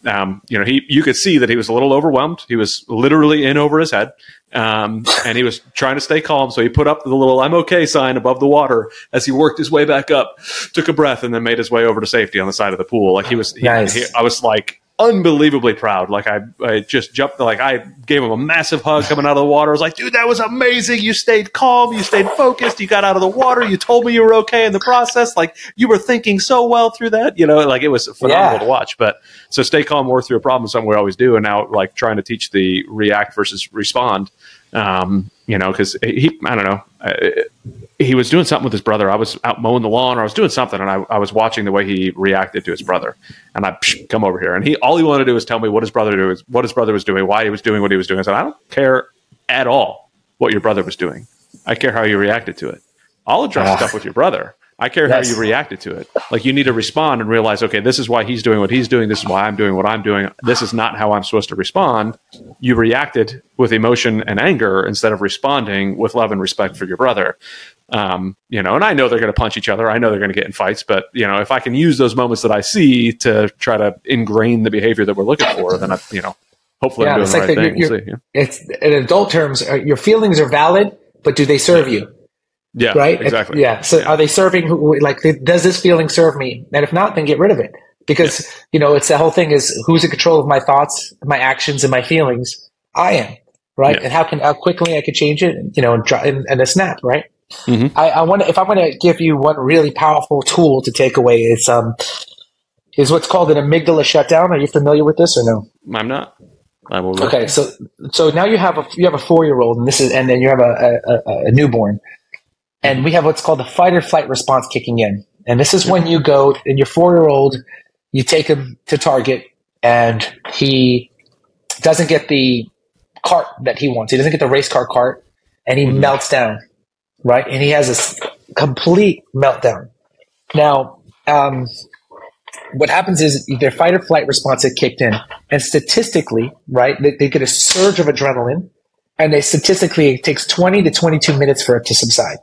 um, you know, he you could see that he was a little overwhelmed. He was literally in over his head, um, and he was trying to stay calm. So he put up the little "I'm okay" sign above the water as he worked his way back up, took a breath, and then made his way over to safety on the side of the pool. Like he was, he, Nice. he- I was like unbelievably proud. Like I, I just jumped, like I gave him a massive hug coming out of the water. I was like, dude, that was amazing. You stayed calm. You stayed focused. You got out of the water. You told me you were okay in the process. Like you were thinking so well through that, you know, like it was phenomenal Yeah. to watch. But so stay calm, work through a problem, something we always do. And now like trying to teach the react versus respond, um, you know, cause he, I don't know, uh, he was doing something with his brother. I was out mowing the lawn or I was doing something and I, I was watching the way he reacted to his brother. And I psh, come over here and he all he wanted to do was tell me what his brother do what his brother was doing, why he was doing what he was doing. I said, I don't care at all what your brother was doing. I care how you reacted to it. I'll address Ah. stuff with your brother. I care Yes. how you reacted to it. Like you need to respond and realize, okay, this is why he's doing what he's doing. This is why I'm doing what I'm doing. This is not how I'm supposed to respond. You reacted with emotion and anger instead of responding with love and respect for your brother. Um, you know, and I know they're going to punch each other. I know they're going to get in fights, but you know, if I can use those moments that I see to try to ingrain the behavior that we're looking for, then I, you know, hopefully Yeah, I'm doing it's the like right the- thing. We'll you're- see. Yeah. It's in adult terms. uh, Your feelings are valid, but do they serve you? yeah, right? exactly. Yeah. So are they serving? who- Like, does this feeling serve me? And if not, then get rid of it. Because you know, it's the whole thing is who's in control of my thoughts, my actions, and my feelings. I am, right? Yeah. And how can how quickly I could change it? You know, in, dr- in, in a snap, right? Mhm. I, I want. If I want to give you one really powerful tool to take away, it's um, is what's called an amygdala shutdown. Are you familiar with this or no? I'm not. I will. Okay, so so now you have a you have a four year old, and this is and then you have a, a, a, a newborn, and we have what's called the fight or flight response kicking in, and this is when you go and your four year old, you take him to Target, and he doesn't get the cart that he wants. He doesn't get the race car cart, and he melts down, right? And he has a complete meltdown. Now, um, what happens is their fight or flight response had kicked in, and statistically, right, they, they get a surge of adrenaline, and they statistically it takes 20 to 22 minutes for it to subside.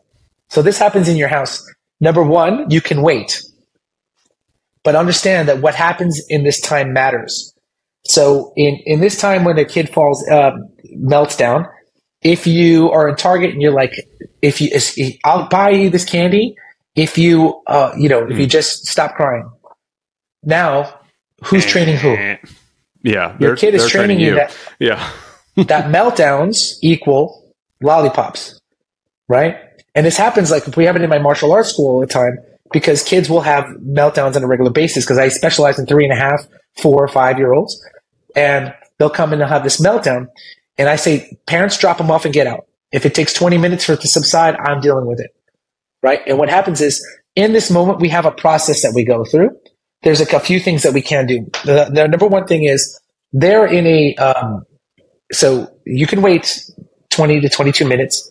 So this happens in your house. Number one, you can wait, but understand that what happens in this time matters. So in, in this time when the kid falls, uh, melts down, if you are in Target and you're like, if you, I'll buy you this candy if you, uh, you know, if you just stop crying. Now, who's training who? Yeah, Your kid is training you that yeah, that meltdowns equal lollipops, right? And this happens like if we have it in my martial arts school all the time because kids will have meltdowns on a regular basis because I specialize in three and a half, four, five year olds, and they'll come in and have this meltdown, and I say, parents, drop them off and get out. If it takes 20 minutes for it to subside, I'm dealing with it, right? And what happens is in this moment we have a process that we go through. There's like a few things that we can do. The, the number one thing is they're in a um, so you can wait 20 to 22 minutes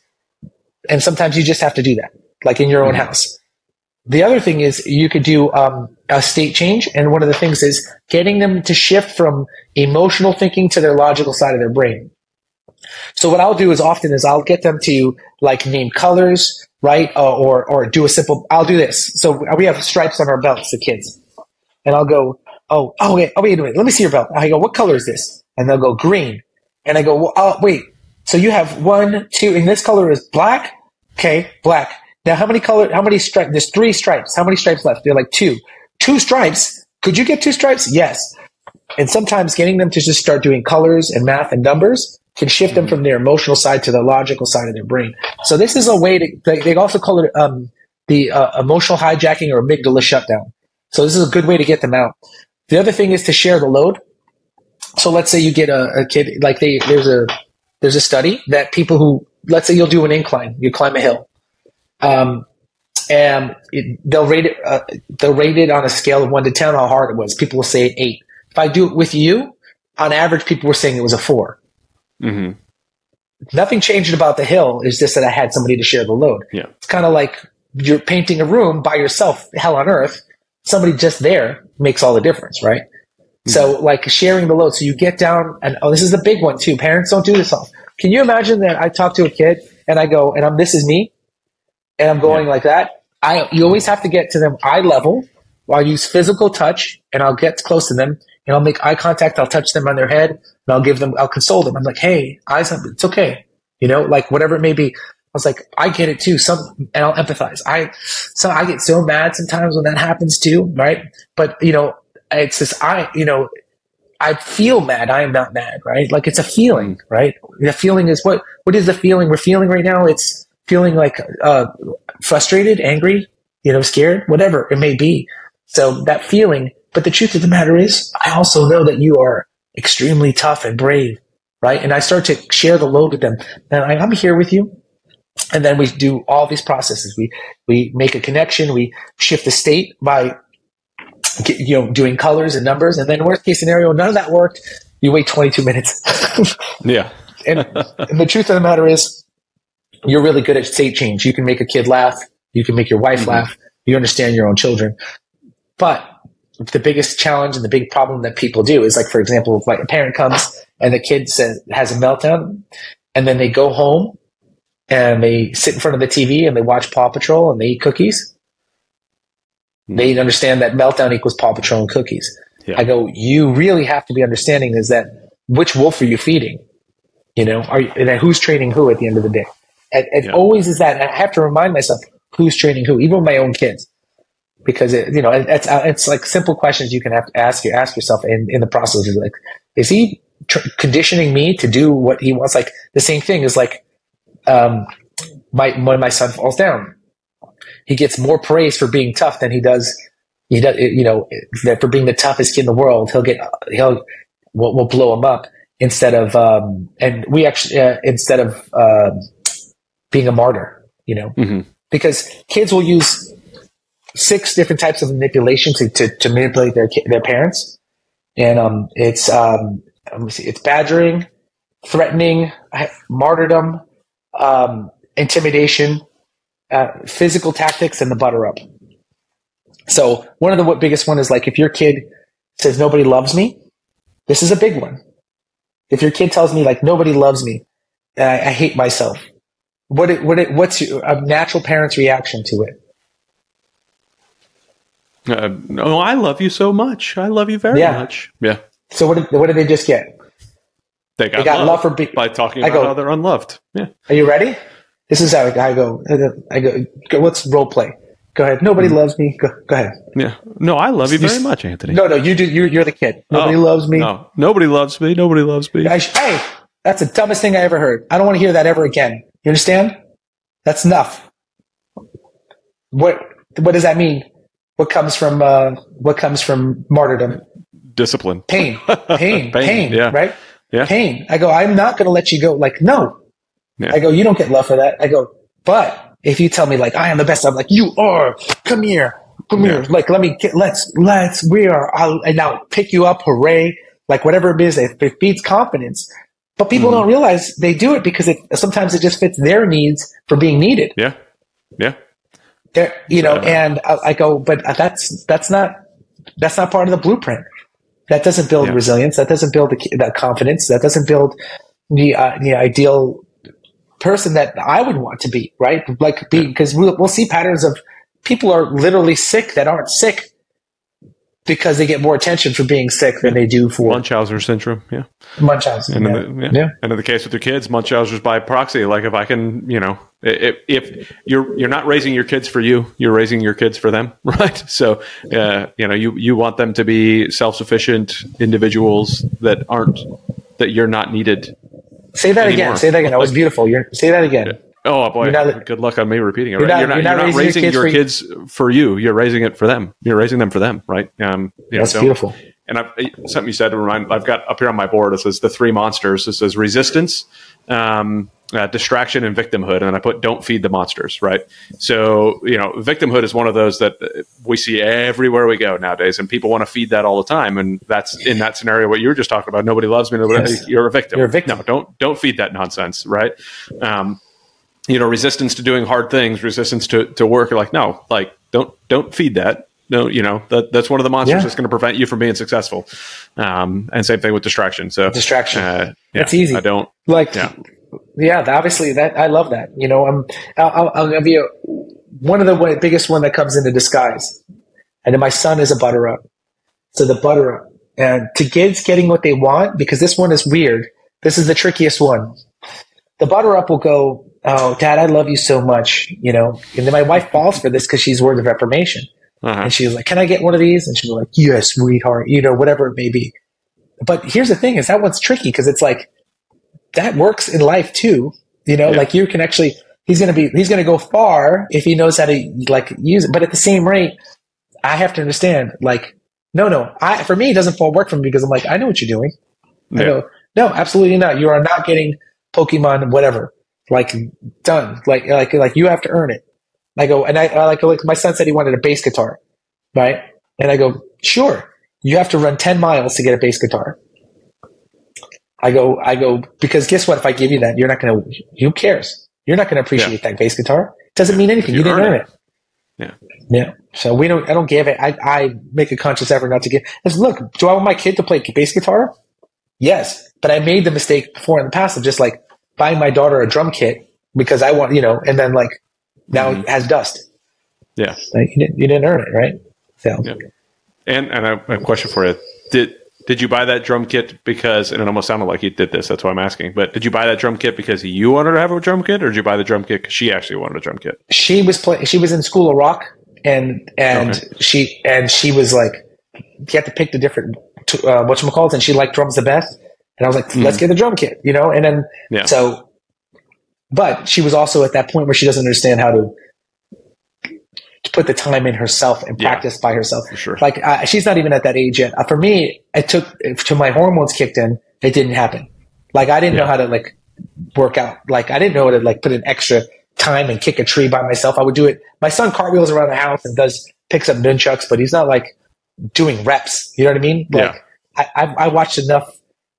and sometimes you just have to do that like in your own house the other thing is you could do um, a state change and one of the things is getting them to shift from emotional thinking to their logical side of their brain so what i'll do is often is i'll get them to like name colors right uh, or or do a simple i'll do this so we have stripes on our belts the kids and i'll go oh oh wait oh wait a minute let me see your belt i go what color is this and they'll go green and I go, well, oh, wait. So you have one, two, and this color is black. Okay, black. Now, how many color? How many stripes? There's three stripes. How many stripes left? They're like two. Two stripes. Could you get two stripes? Yes. And sometimes getting them to just start doing colors and math and numbers can shift them from their emotional side to the logical side of their brain. So this is a way to. They, they also call it um, the uh, emotional hijacking or amygdala shutdown. So this is a good way to get them out. The other thing is to share the load so let's say you get a, a kid like they there's a there's a study that people who let's say you'll do an incline, you climb a hill, um, and it, they'll rate it uh, they'll rate it on a scale of one to ten how hard it was. People will say eight. If I do it with you, on average, people were saying it was a 4 mm-hmm. Nothing changed about the hill. It's just that I had somebody to share the load. Yeah. It's kind of like you're painting a room by yourself, hell on earth. Somebody just there makes all the difference, right? So like sharing the load. So you get down and oh, this is the big one too. Parents don't do this off. Can you imagine that I talk to a kid and I go, and I'm, this is me and I'm going yeah. like that. I, you always have to get to them eye level. I'll use physical touch and I'll get close to them and I'll make eye contact. I'll touch them on their head and I'll give them, I'll console them. I'm like, Hey, eyes, it's okay. You know, like whatever it may be. I was like, I get it too. Some, and I'll empathize. I, so I get so mad sometimes when that happens too, right? But you know, it's this I you know I feel mad. I am not mad, right? Like it's a feeling, right? The feeling is what what is the feeling we're feeling right now? It's feeling like uh, frustrated, angry, you know, scared, whatever it may be. So that feeling. But the truth of the matter is, I also know that you are extremely tough and brave, right? And I start to share the load with them. And I, I'm here with you. And then we do all these processes. We we make a connection. We shift the state by you know, doing colors and numbers. And then worst case scenario, none of that worked. You wait 22 minutes. yeah. and, and, the truth of the matter is, you're really good at state change. You can make a kid laugh. You can make your wife mm-hmm. laugh. You understand your own children. But the biggest challenge and the big problem that people do is like, for example, if like a parent comes and the kid says, has a meltdown and then they go home and they sit in front of the TV and they watch Paw Patrol and they eat cookies hmm. they understand that meltdown equals Paw Patrol and cookies. Yeah. I go, you really have to be understanding is that which wolf are you feeding? You know, are you, and who's training who at the end of the day? It, it yeah. always is that. I have to remind myself who's training who, even with my own kids, because it, you know, it's uh, it's like simple questions you can have to ask you ask yourself in in the process. Is like, is he tr- conditioning me to do what he wants? Like the same thing is like, um, my when my son falls down, he gets more praise for being tough than he does. He does, you know, that for being the toughest kid in the world, he'll get he'll we'll, we'll blow him up instead of um, and we actually uh, instead of uh, being a martyr, you know, mm-hmm. because kids will use six different types of manipulation to, to, to manipulate their their parents, and um, it's um, let me see, it's badgering, threatening, martyrdom, um, intimidation, uh, physical tactics and the butter up. So one of the biggest one is like if your kid says nobody loves me, this is a big one. If your kid tells me like nobody loves me, I, I hate myself, what it, what it, what's your, a natural parent's reaction to it? Uh, no, I love you so much. I love you very Yeah. much. Yeah. So what did, what did they just get? They got, They got love, for be- by talking I about go- how they're unloved. Yeah. Are you ready? This is how I go. I go. go let's role play. Go ahead. Nobody Mm-hmm. loves me. Go, go ahead. Yeah. No, I love you You very s- much, Antony. No, no, you do. You're, you're the kid. Nobody Oh, loves me. No, nobody loves me. Nobody loves me. I sh- hey, that's the dumbest thing I ever heard. I don't want to hear that ever again. You understand? That's enough. What What does that mean? What comes from uh, What comes from martyrdom? Discipline. Pain, pain, Pain, pain. yeah. Right? Yeah. Pain. I go. I'm not going to let you go. Like no. Yeah. I go. You don't get love for that. I go. But if you tell me like I am the best, I'm like you are. Come here. Come Yeah. here. Like let me get. Let's. Let's. We are. I'll and now pick you up. Hooray! Like whatever it is, it, it feeds confidence. But people Mhm. don't realize they do it because it sometimes it just fits their needs for being needed. Yeah. Yeah. They're, you know, and I, I go, but that's that's not that's not part of the blueprint. That doesn't build Yeah. resilience. That doesn't build the, that confidence. That doesn't build the uh, the ideal person that I would want to be. Right? Like, be because we'll, we'll see patterns of people are literally sick that aren't sick because they get more attention for being sick than they do for Munchausen syndrome. Yeah. Munchausen. And yeah. in the, yeah. Yeah. And in the case with your kids, Munchausen's by proxy. Like if I can, you know, if, if you're you're not raising your kids for you, you're raising your kids for them, right? So, uh, you know, you you want them to be self sufficient individuals that aren't that you're not needed. Say that anymore. again. Say that again. That was beautiful. You're, say that again. Oh boy, not- good luck on me repeating it. You're not- You're not, you're not raising, your, kids, for you. You're raising it for them. You're raising them for them, right? Um, That's so- beautiful. And I've, something you said to remind, I've got up here on my board. It says the three monsters. It says resistance, um, uh, distraction, and victimhood. And then I put don't feed the monsters. Right. So you know, victimhood is one of those that uh, we see everywhere we go nowadays, and people want to feed that all the time. And that's in that scenario what you were just talking about. Nobody loves me. Nobody, Yes. You're a victim. You're a victim. No, don't don't feed that nonsense. Right. Um, you know, resistance to doing hard things, resistance to, to work. You're like, no, like don't don't feed that. No, you know that that's one of the monsters Yeah. that's going to prevent you from being successful. Um, and same thing with distraction. So Distraction. Uh, yeah, That's easy. I don't. Like, Yeah. yeah, obviously that I love that. You know, I'm, I'll, I'll- I'll give you one of the way, biggest one that comes into disguise. And then my son is a butter up. So the butter up and to kids getting what they want, because this one is weird. This is the trickiest one. The butter up will go, Oh, dad, I love you so much, you know, and then my wife falls for this because she's words of affirmation. Uh-huh. And she's like, Can I get one of these? And she was like, Yes, sweetheart, you know, whatever it may be. But here's the thing is that one's tricky because it's like that works in life too. You know, Yeah. like you can actually he's gonna be he's gonna go far if he knows how to like use it. But at the same rate, I have to understand, like, no, no. I for me it doesn't fall work for me because I'm like, I know what you're doing. I go, No, absolutely not. You are not getting Pokemon whatever. Like done. Like like like you have to earn it. I go and I, I like like my son said he wanted a bass guitar, right? And I go, sure. You have to run ten miles to get a bass guitar. I go, I go because guess what? If I give you that, you're not going to. Who cares? You're not going to appreciate that bass guitar. It doesn't mean anything. You You, didn't earn earn it. it. Yeah. Yeah. So we don't. I don't give it. I, I make a conscious effort not to give. Because look, do I want my kid to play bass guitar? Yes, but I made the mistake before in the past of just like buying my daughter a drum kit because I want you know, and then like now Mhm. it has dust. Yeah. Like you didn't, you didn't earn it, right? So Yeah. And and I have a question for you. Did did you buy that drum kit because and it almost sounded like you did this, that's why I'm asking. But did you buy that drum kit because you wanted to have a drum kit or did you buy the drum kit because she actually wanted a drum kit? she was playing. She was in School of Rock, and and Okay. she and she was like, you have to pick the different uh, what and she liked drums the best. And I was like, let's get the drum kit, you know. And then. Yeah. so, but she was also at that point where she doesn't understand how to. To put the time in herself and Yeah. practice by herself, For sure. like uh, she's not even at that age yet. Uh, for me, it took till my hormones kicked in. It didn't happen. Like I didn't know how to like work out. Like I didn't know how to like put in extra time and kick a tree by myself. I would do it. My son cartwheels around the house and does picks up nunchucks, but he's not like doing reps. You know what I mean? Like I, I, I watched enough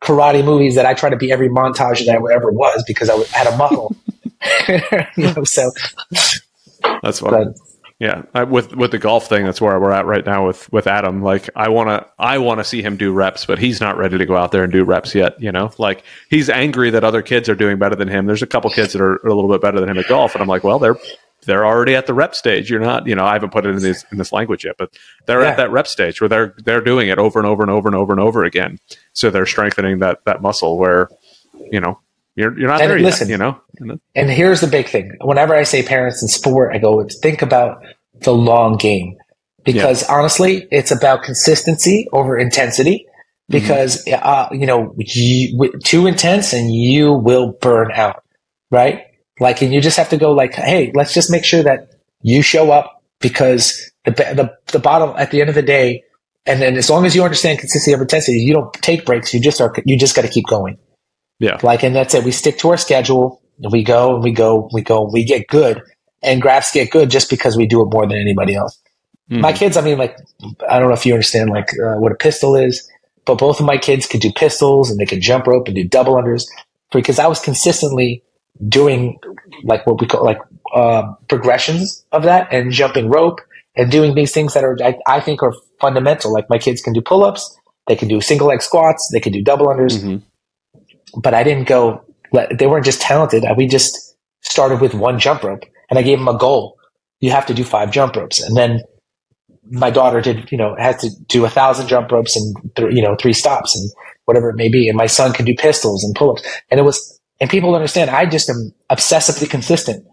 karate movies that I try to be every montage that I ever was because I had a model. you know, so That's what but Yeah, I, with with the golf thing, that's where we're at right now with with Adam. Like, I want to I want to see him do reps, but he's not ready to go out there and do reps yet. You know, like he's angry that other kids are doing better than him. There's a couple kids that are a little bit better than him at golf, and I'm like, well, they're they're already at the rep stage. You're not, you know, I haven't put it in this in this language yet, but they're yeah. at that rep stage where they're they're doing it over and over and over and over and over again. So they're strengthening that that muscle where, you know, you're you're not and there listen, yet. You know. And here's the big thing: whenever I say parents in sport, I go think about the long game because yeah. honestly, it's about consistency over intensity. Because mm-hmm. uh, you know, you, too intense and you will burn out, right? Like, and you just have to go like, hey, let's just make sure that you show up because the the the bottom at the end of the day, and then as long as you understand consistency over intensity, you don't take breaks. You just are you just got to keep going. Yeah. Like, and that's it. We stick to our schedule. And we go and we go, we go, we get good. And Grafs get good just because we do it more than anybody else. Mm-hmm. My kids, I mean, like, I don't know if you understand like uh, what a pistol is, but both of my kids could do pistols and they could jump rope and do double unders because I was consistently doing like what we call like uh, progressions of that and jumping rope and doing these things that are I, I, think are fundamental. Like my kids can do pull ups, they can do single leg squats, they can do double unders. Mm-hmm. But I didn't go. They weren't just talented. We just started with one jump rope, and I gave them a goal. You have to do five jump ropes, and then my daughter did. You know, had to do a thousand jump ropes and th- you know three stops and whatever it may be. And my son can do pistols and pull ups, and it was and people understand I just am obsessively consistent.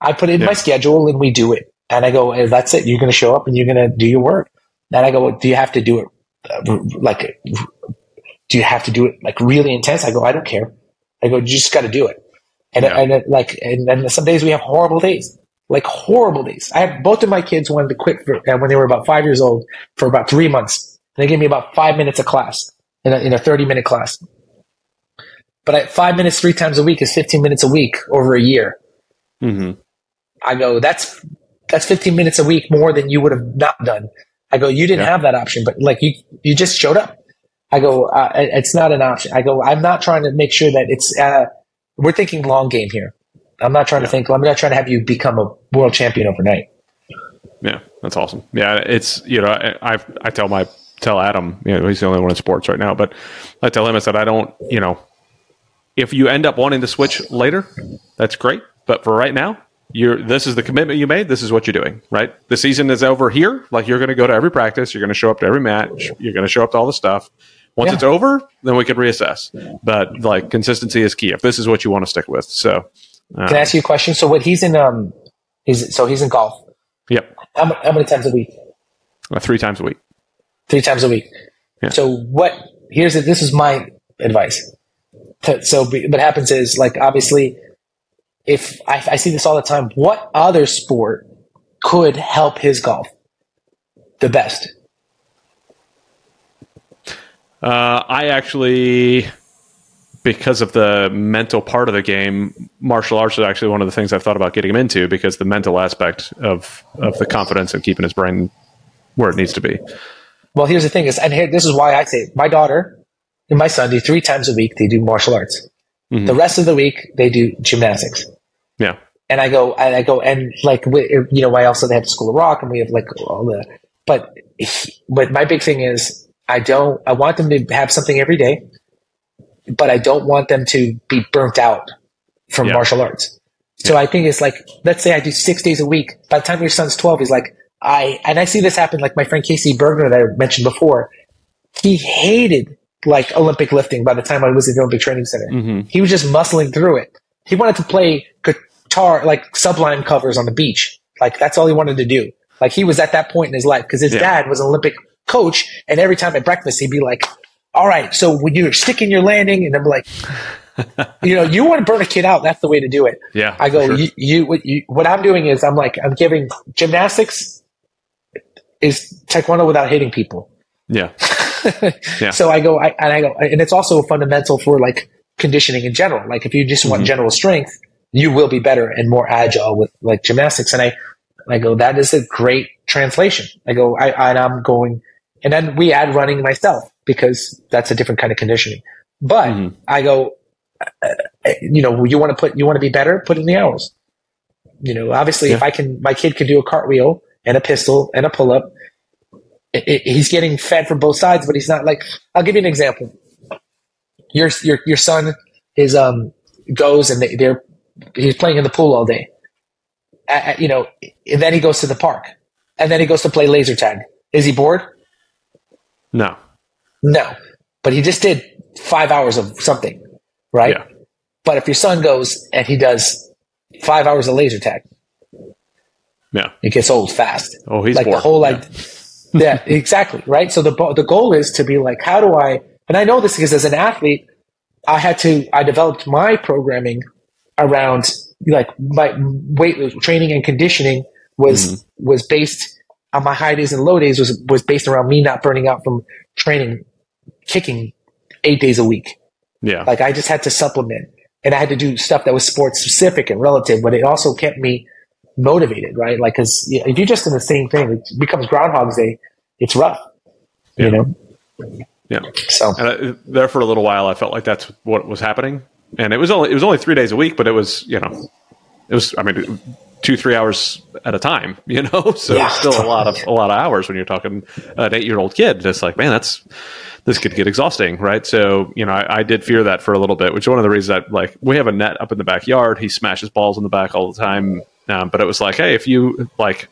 I put it in yeah. my schedule and we do it. And I go, hey, that's it. You're going to show up and you're going to do your work. And I go, do you have to do it uh, like, do you have to do it like really intense? I go, I don't care. I go, you just got to do it. And, yeah. and like, and then some days we have horrible days, like horrible days. I have both of my kids wanted to quit for, uh, when they were about five years old for about three months. And they gave me about five minutes of class in a, in a 30 minute class. But at five minutes three times a week is 15 minutes a week over a year. Mm-hmm. I go, that's that's 15 minutes a week more than you would have not done. I go, you didn't yeah. have that option, but like you you just showed up. I go, uh, it's not an option. I go, I'm not trying to make sure that it's. Uh, we're thinking long game here. I'm not trying yeah. to think. I'm not trying to have you become a world champion overnight. Yeah, that's awesome. Yeah, it's you know I I, I tell my tell Adam, you know, he's the only one in sports right now, but I tell him I said I don't, you know, if you end up wanting to switch later, that's great. But for right now, you're this is the commitment you made. This is what you're doing, right? The season is over here. Like you're going to go to every practice. You're going to show up to every match. You're going to show up to all the stuff. Once yeah. it's over, then we could reassess. But like consistency is key if this is what you want to stick with. So, uh, can I ask you a question? So, what he's in, um, he's so he's in golf. Yep. How, how many times a week? Uh, three times a week. Three times a week. Yeah. So, what? Here's it. This is my advice so what happens is like obviously if I, I, see this all the time what other sport could help his golf the best? Uh, i actually because of the mental part of the game martial arts is actually one of the things i've thought about getting him into because the mental aspect of of the confidence and keeping his brain where it needs to be. Well here's the thing is and here this is why i say my daughter and my son do three times a week. They do martial arts. Mm-hmm. The rest of the week they do gymnastics. Yeah. And I go, and I go, and like, you know, I also they have the School of Rock, and we have like all the. But, but my big thing is, I don't. I want them to have something every day, but I don't want them to be burnt out from yeah. martial arts. So yeah. I think it's like, let's say I do six days a week. By the time your son's twelve, he's like, I and I see this happen. Like my friend Casey Bergner that I mentioned before, he hated like Olympic lifting by the time I was in the Olympic Training Center. Mm-hmm. He was just muscling through it. He wanted to play guitar, like Sublime covers on the beach. Like that's all he wanted to do. Like he was at that point in his life because his yeah. dad was an Olympic coach, and every time at breakfast he'd be like, "All right, so when you're sticking your landing," and I'm like. you know, you want to burn a kid out. That's the way to do it. Yeah. I go, sure. you, you, what, you, what I'm doing is I'm like, I'm giving gymnastics is taekwondo without hitting people. Yeah. yeah. So I go, I, and I go, and it's also fundamental for like conditioning in general. Like if you just want mm-hmm. general strength, you will be better and more agile with like gymnastics. And I, I go, that is a great translation. I go, I, and I'm going, and then we add running myself because that's a different kind of conditioning. But mm-hmm. I go, uh, you know, you want to put, you want to be better, put in the hours. You know, obviously, yeah. if I can, my kid can do a cartwheel and a pistol and a pull up. He's getting fed from both sides, but he's not like. I'll give you an example. Your your your son is um goes and they, they're he's playing in the pool all day. you know, and then he goes to the park, and then he goes to play laser tag. Is he bored? No. No, but he just did five hours of something, right? Yeah. But if your son goes and he does five hours of laser tag, yeah, it gets old fast. Oh, he's like bored. the whole like, yeah. yeah, exactly, right. So the the goal is to be like, how do I? And I know this because as an athlete, I had to. I developed my programming around like my weight training and conditioning was mm-hmm. was based on my high days and low days was was based around me not burning out from training kicking eight days a week. Yeah. Like I just had to supplement and I had to do stuff that was sports specific and relative, but it also kept me motivated, right? Like, cause if you're just in the same thing, it becomes Groundhog's Day. It's rough, yeah. you know? Yeah. So and I, there for a little while, I felt like that's what was happening. And it was only, it was only three days a week, but it was, you know, it was, I mean, two, three hours at a time, you know? So yeah. it's still a lot of, a lot of hours when you're talking an eight year old kid. It's like, man, that's, this could get exhausting, right? So, you know, I, I, did fear that for a little bit, which is one of the reasons that, like, we have a net up in the backyard. He smashes balls in the back all the time. Um, but it was like, hey, if you, like,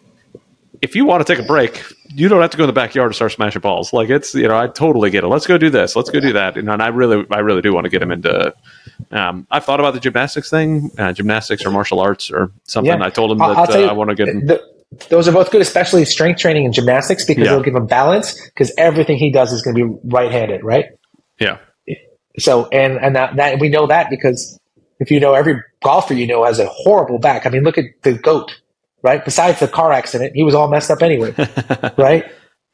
if you want to take a break, you don't have to go in the backyard and start smashing balls. Like it's, you know, I totally get it. Let's go do this. Let's go do that. and I really, I really do want to get him into. Um, I've thought about the gymnastics thing, uh, gymnastics or martial arts or something. Yeah. I told him that uh, I want to get him. The, those are both good, especially strength training and gymnastics because yeah. they'll give him balance. Because everything he does is going to be right-handed, right? Yeah. So and and that, that we know that because if you know every golfer you know has a horrible back. I mean, look at the goat, right? Besides the car accident, he was all messed up anyway, right?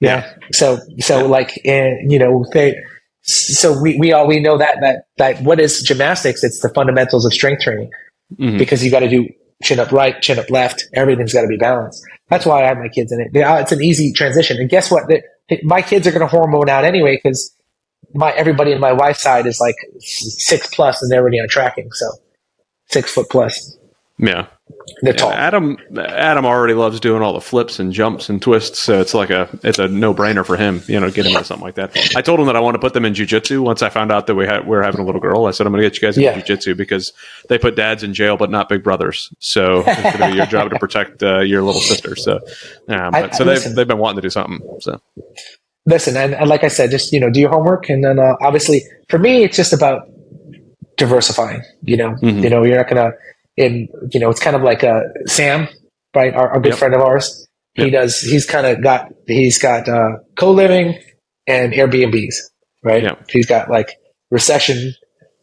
Yeah. yeah. So so like and you know they so we we all we know that that that what is gymnastics? It's the fundamentals of strength training mm-hmm. because you got to do chin up right, chin up left. Everything's got to be balanced. That's why I have my kids in it. It's an easy transition. And guess what? My kids are going to hormone out anyway because my everybody in my wife's side is like six plus and they're already on tracking. So six foot plus. Yeah. They're tall. Adam Adam already loves doing all the flips and jumps and twists, so it's like a it's a no brainer for him, you know, get him into something like that. I told him that I want to put them in jujitsu. Once I found out that we had we are having a little girl, I said I'm going to get you guys into yeah. jujitsu because they put dads in jail, but not big brothers. So it's going to be your job to protect uh, your little sister. So, um, but, I, so they've they've been wanting to do something. So listen, and, and, like I said, just you know, do your homework, and then uh, obviously for me, it's just about diversifying. You know, mm-hmm. you know, you're not gonna in you know it's kind of like a Sam, right? Our, our good yep. friend of ours. Yep. He does. He's kind of got. He's got uh, co living and Airbnbs, right? Yep. He's got like recession,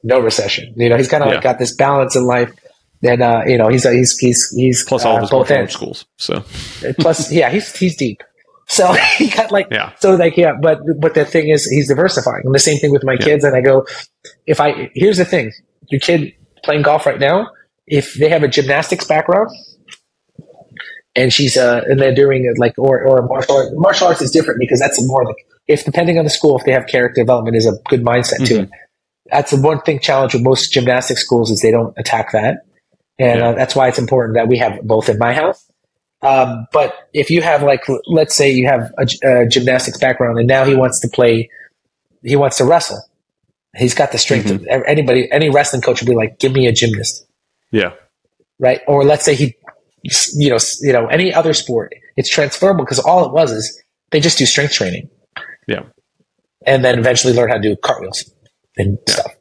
no recession. You know, he's kind of like got this balance in life. And uh, you know, he's he's he's he's plus all uh, his both schools. So plus, yeah, he's he's deep. So he got like yeah. So like yeah, but but the thing is, he's diversifying. And the same thing with my yeah. kids. And I go, if I here's the thing, your kid playing golf right now, if they have a gymnastics background and she's uh and they're doing it like or or martial arts martial arts is different because that's more like if depending on the school if they have character development is a good mindset mm-hmm. to it that's the one thing challenge with most gymnastics schools is they don't attack that and yeah. uh, that's why it's important that we have both in my house um, but if you have like let's say you have a, a, gymnastics background and now he wants to play he wants to wrestle he's got the strength mm-hmm. of anybody any wrestling coach would be like give me a gymnast yeah. Right. Or let's say he, you know, you know, any other sport, it's transferable because all it was is they just do strength training. Yeah. And then eventually learn how to do cartwheels and yeah. stuff.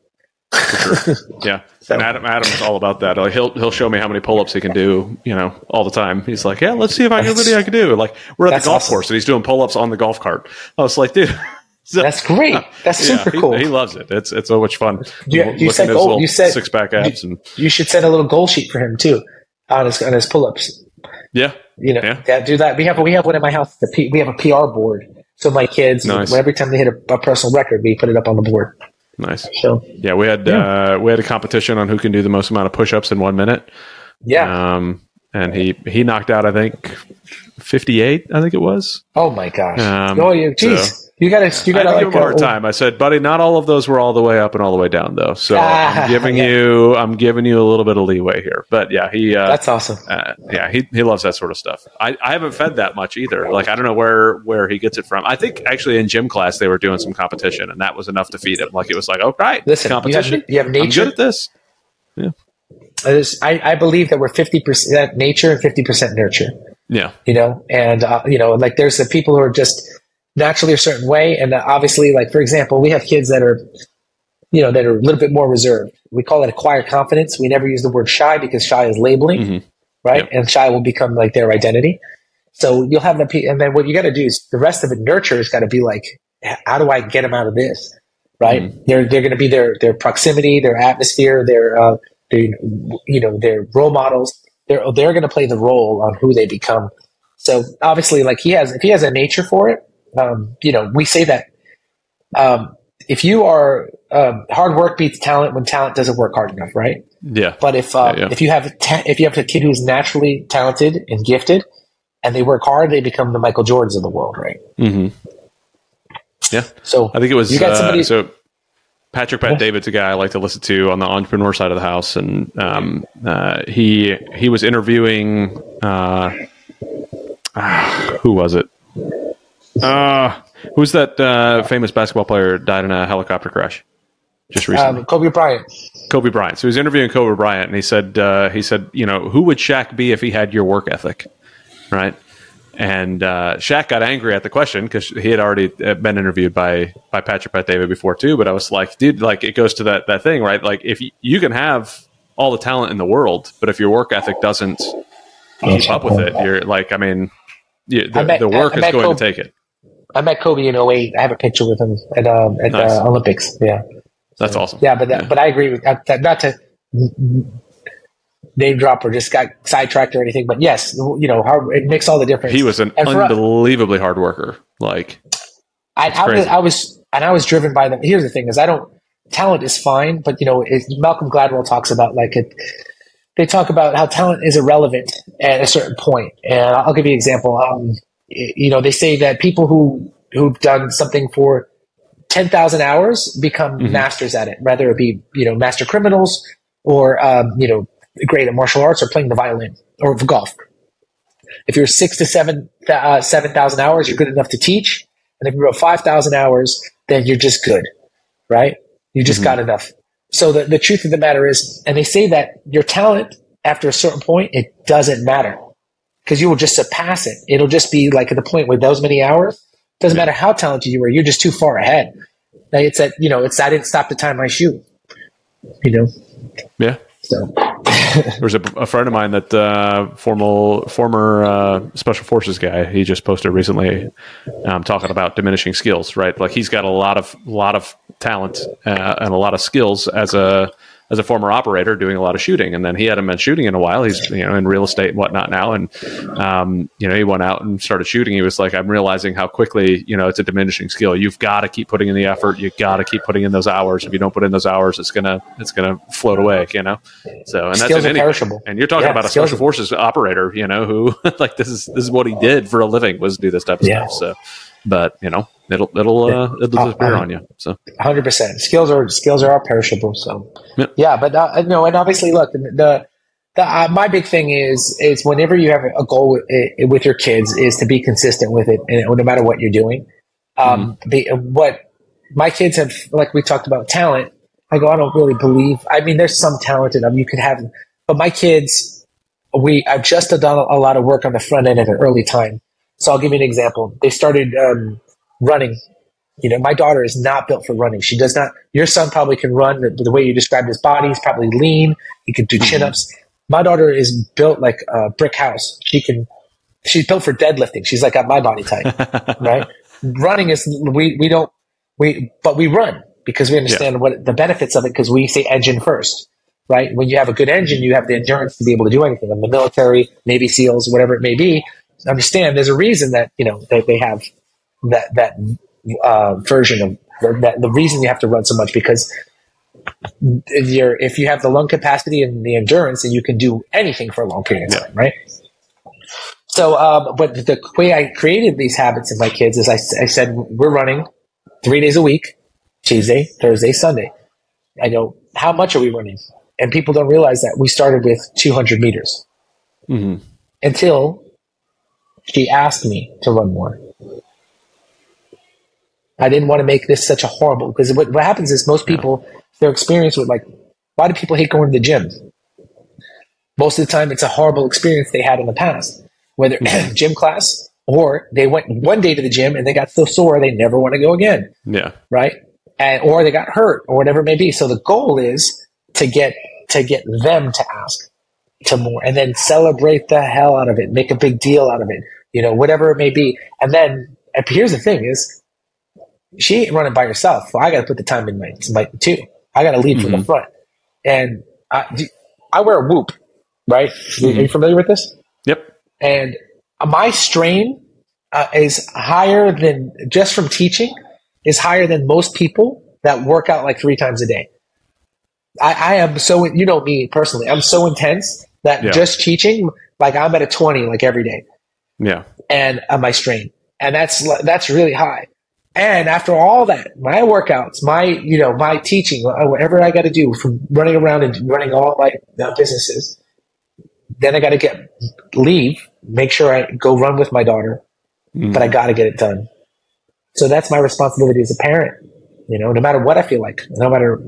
Sure. yeah, so. and Adam Adam's all about that. Like he'll he'll show me how many pull ups he can do. You know, all the time. He's like, yeah, let's see if I can video I can do. Like we're at the golf awesome. course and he's doing pull ups on the golf cart. I was like, dude. So, That's great. That's yeah, super he, cool. He, loves it. It's it's so much fun. Do you, you said goal. You said six pack abs, you, and you should set a little goal sheet for him too on his on his pull ups. Yeah, you know, yeah. yeah. do that. We have we have one in my house. The P, we have a PR board, so my kids nice. every time they hit a, a, personal record, we put it up on the board. Nice. So yeah, we had yeah. Uh, we had a competition on who can do the most amount of push ups in one minute. Yeah. Um, and he he knocked out I think fifty eight. I think it was. Oh my gosh! Um, oh, you, geez. So, You gotta, you I gotta had like give him a hard uh, time. I said, buddy, not all of those were all the way up and all the way down, though. So Ah, I'm giving yeah. you, I'm giving you a little bit of leeway here. But yeah, he, uh, That's awesome. uh, yeah, he, he loves that sort of stuff. I, I haven't fed that much either. Like I don't know where where he gets it from. I think actually in gym class they were doing some competition, and that was enough to feed him. Like it was like, oh right, Listen, you have- competition. you have nature. I'm good at this. There's- I, I believe that we're fifty percent nature and fifty percent nurture. Yeah, you know and uh, you know like there's the people who are just naturally a certain way and uh, obviously like for example we have kids that are you know that are a little bit more reserved we call it acquired confidence we never use the word shy because shy is labeling Mhm. right Yep. and shy will become like their identity so you'll have that. and then what you got to do is the rest of it nurture has got to be like how do i get them out of this right Mm-hmm. they're they're going to be their their proximity their atmosphere their uh their you know their role models they're they're going to play the role on who they become so obviously, like he has, if he has a nature for it, um, you know, we say that um, if you are um, hard work beats talent when talent doesn't work hard enough, right? yeah, But if uh, Yeah, yeah. if you have ta- if you have a kid who's naturally talented and gifted, and they work hard, they become the Michael Jordans of the world, right? hmm yeah. So I think it was You got uh, so. Patrick Bet-David's a guy I like to listen to on the entrepreneur side of the house, and um, uh, he he was interviewing uh, who was it? Uh, who's that uh, famous basketball player died in a helicopter crash just recently? um, Kobe Bryant, Kobe Bryant. So he was interviewing Kobe Bryant, and he said, uh, he said, you know, who would Shaq be if he had your work ethic, right? And uh, Shaq got angry at the question because he had already uh, been interviewed by by Patrick Bet-David before too. But I was like, dude, like it goes to that that thing, right? Like if you, you can have all the talent in the world, but if your work ethic doesn't keep up with it, you're like, I mean, you, the, I met- the work I is going Kobe- to take it. I met Kobe in 08. I have a picture with him at um, at Nice. the Olympics. Yeah, That's awesome. yeah, but that, but I agree with that. that- Not to name drop or just got sidetracked or anything, but yes, you know how it makes all the difference. He was an for us- unbelievably hard worker. Like, I, I was. I was, and I was driven by them. Here's the thing: is I don't talent is fine, but you know, it, Malcolm Gladwell talks about like it. They talk about how talent is irrelevant at a certain point, and I'll give you an example. Um, you know, they say that people who who've done something for ten thousand hours become Mhm. masters at it, whether it be you know master criminals or um, you know great at martial arts or playing the violin or golf. If you're six to seven uh, seven thousand hours, you're good enough to teach. And if you're about 5,000 hours, then you're just good, right? You just Mhm. got enough. So the, the truth of the matter is, and they say that your talent after a certain point, it doesn't matter because you will just surpass it. It'll just be like at the point with those many hours. Doesn't matter how talented you were, you're just too far ahead. It's that, you know, it's, I didn't stop to tie my shoe, you know? yeah. So, There's a, a friend of mine that uh, formal former uh, special forces guy. He just posted recently, um, talking about diminishing skills. Right, like he's got a lot of lot of talent uh, and a lot of skills as a as a former operator doing a lot of shooting, and then he hadn't been shooting in a while. He's you know in real estate and whatnot now, and um, you know he went out and started shooting. He was like, I'm realizing how quickly you know it's a diminishing skill. You've got to keep putting in the effort. You got to keep putting in those hours. If you don't put in those hours, it's gonna it's gonna float away. You know. So and that's Skills in are perishable. And you're talking Yeah, about a special forces operator, you know, who like this is this is what he did for a living was do this type of Yeah. stuff. So, but you know, it'll it'll uh, it'll Uh, disappear uh, on you. So hundred percent. Skills are skills are all perishable. So Yep. yeah, but uh, no, and obviously, look, the the, the uh, my big thing is is whenever you have a goal with, uh, with your kids is to be consistent with it, and no matter what you're doing. Um, the what my kids have, like we talked about talent. I go, I don't really believe. I mean, there's some talent in them you can have, but my kids, we I've just done a lot of work on the front end at an early time. So I'll give you an example. They started um, running you know, my daughter is not built for running. She does not. Your son probably can run the, the way you described his body. He's probably lean. He can do chin ups. My daughter is built like a brick house. She can. She's built for deadlifting. She's like got my body type, right? Running is we we don't we but we run because we understand what the benefits of it because we say engine first, right? When you have a good engine, you have the endurance to be able to do anything. In the military, Navy SEALs, whatever it may be, understand there's a reason that you know that they have that that uh, version of the, that, the reason you have to run so much because if you're if you have the lung capacity and the endurance, then you can do anything for a long period of time, right? So, um, but the way I created these habits in my kids is I, I said, we're running three days a week Tuesday, Thursday, Sunday. I know how much are we running? And people don't realize that we started with 200 meters Mm-hmm. until she asked me to run more. I didn't want to make this such a horrible because what, what happens is most people their experience with like why do people hate going to the gym? Most of the time, it's a horrible experience they had in the past, whether gym class or they went one day to the gym and they got so sore they never want to go again Yeah. right? And or they got hurt or whatever it may be. So the goal is to get to get them to ask to more and then celebrate the hell out of it, make a big deal out of it, you know, whatever it may be. And then here's the thing is she ain't running by herself. So I gotta put the time in my, my too. I gotta lead from the Mhm. front. And I, I wear a whoop, right? Are you familiar with this? Yep. and my strain uh, is higher than just from teaching is higher than most people that work out like three times a day. I, I am so you know me personally. I'm so intense that Yeah. just teaching, like I'm at a twenty like every day, Yeah. and on my strain, and that's that's really high. And after all that, my workouts, my you know my teaching, uh, whatever I got to do from running around and running all my uh, businesses, then I got to get leave, make sure I go run with my daughter, Mhm. but I got to get it done. So that's my responsibility as a parent. You know, no matter what I feel like, no matter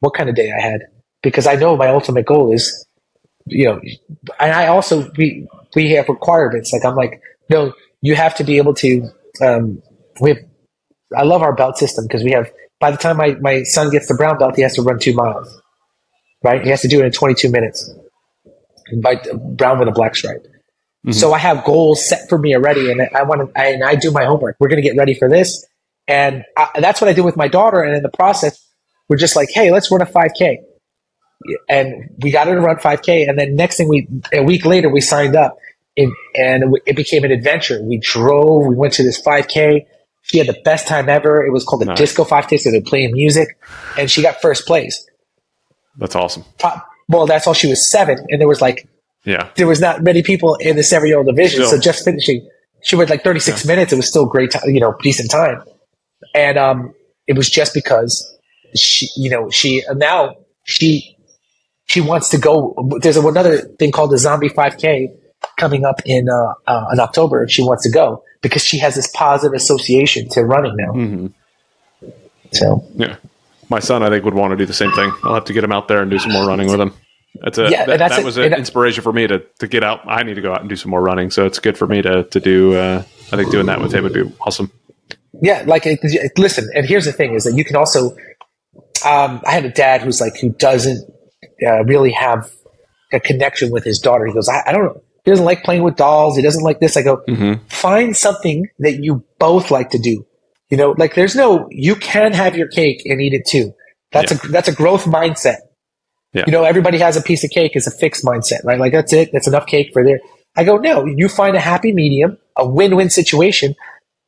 what kind of day I had, because I know my ultimate goal is, you know, and I also we we have requirements. Like I'm like, no, you have to be able to. Um, we have, I love our belt system because we have. By the time my my son gets the brown belt, he has to run two miles. Right, he has to do it in 22 minutes. And by brown with a black stripe. So I have goals set for me already, and I want to, and I do my homework. We're going to get ready for this, and I, that's what I did with my daughter. And in the process, we're just like, hey, let's run a 5K, and we got her to run 5K. And then next thing we, a week later, we signed up, and, and it became an adventure. We drove, we went to this 5K. She had the best time ever. It was called the Nice. Disco 5K, so they're playing music, and she got first place. That's awesome. Well, that's all. She was seven, and there was like Yeah. there was not many people in the seven year old division. Still. So just finishing, she went like 36 minutes. It was still great time, you know, decent time. And, um, it was just because she, you know, she, now she, she wants to go. There's another thing called the Zombie 5K coming up in, uh, uh, in October. and She wants to go because she has this positive association to running now. hmm So Yeah. My son, I think, would want to do the same thing. I'll have to get him out there and do some more running with him. That's a, Yeah, that, that's that was an inspiration for me to, to get out. I need to go out and do some more running. So it's good for me to, to do, uh, I think doing that with him would be awesome. Yeah, like listen, and here's the thing: is that you can also. Um, I had a dad who's like who doesn't uh, really have a connection with his daughter. He goes, I, I don't know. He doesn't like playing with dolls. He doesn't like this. I go, Mhm. find something that you both like to do. You know, like there's no. You can have your cake and eat it too. That's a that's a growth mindset. Yeah. You know, everybody has a piece of cake is a fixed mindset, right? Like that's it. That's enough cake for there. I go, no. You find a happy medium, a win-win situation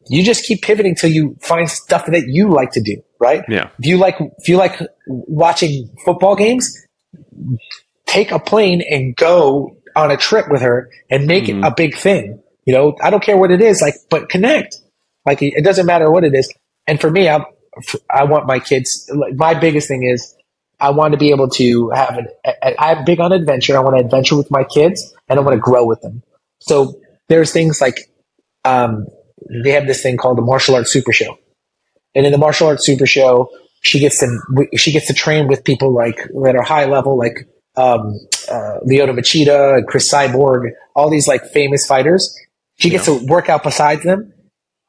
you just keep pivoting till you find stuff that you like to do, right? Yeah. If you like if you like watching football games, take a plane and go on a trip with her and make Mhm. it a big thing. You know, I don't care what it is, like, but connect. Like, it doesn't matter what it is. And for me, I, I want my kids. Like, my biggest thing is I want to be able to have an. I'm big on adventure. I want to adventure with my kids, and I want to grow with them. So there's things like um, they have this thing called the martial arts super show, and in the martial arts super show, she gets to she gets to train with people like that are high level, like um, uh, Lyoto Machida and Cris Cyborg, all these like famous fighters. She gets to work out beside them,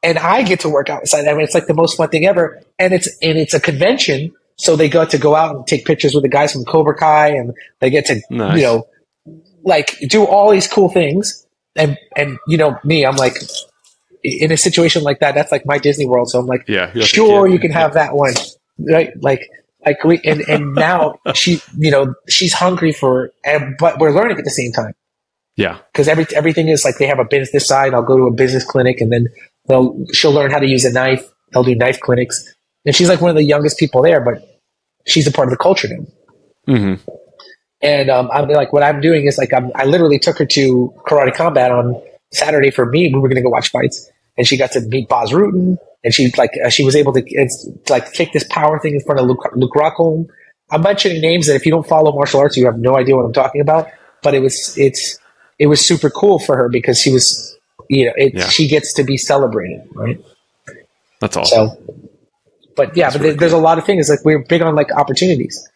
and I get to work out beside them. It's like the most fun thing ever, and it's and it's a convention, so they got to go out and take pictures with the guys from Cobra Kai, and they get to Nice. you know like do all these cool things, and and you know me, I'm like in a situation like that, that's like my Disney World. So I'm like, Yeah. you have to sure you can have that one right? Like like we and and now she you know she's hungry for and but we're learning at the same time. Yeah. because every everything is like they have a business side. I'll go to a business clinic and then they'll she'll learn how to use a knife. They'll do knife clinics. And she's like one of the youngest people there but she's a part of the culture now. Hmm and um, I'm like, what I'm doing is like, I'm, I literally took her to karate combat on Saturday for me, we were going to go watch fights, and she got to meet Bas Rutten, and she like uh, she was able to it's, like kick this power thing in front of Luke, Luke Rockhold. I'm mentioning names that if you don't follow martial arts, you have no idea what I'm talking about. But it was it's it was super cool for her because she was you know it, Yeah. she gets to be celebrated, right? That's awesome. So, but yeah, but there- there's a lot of things like we're big on like opportunities.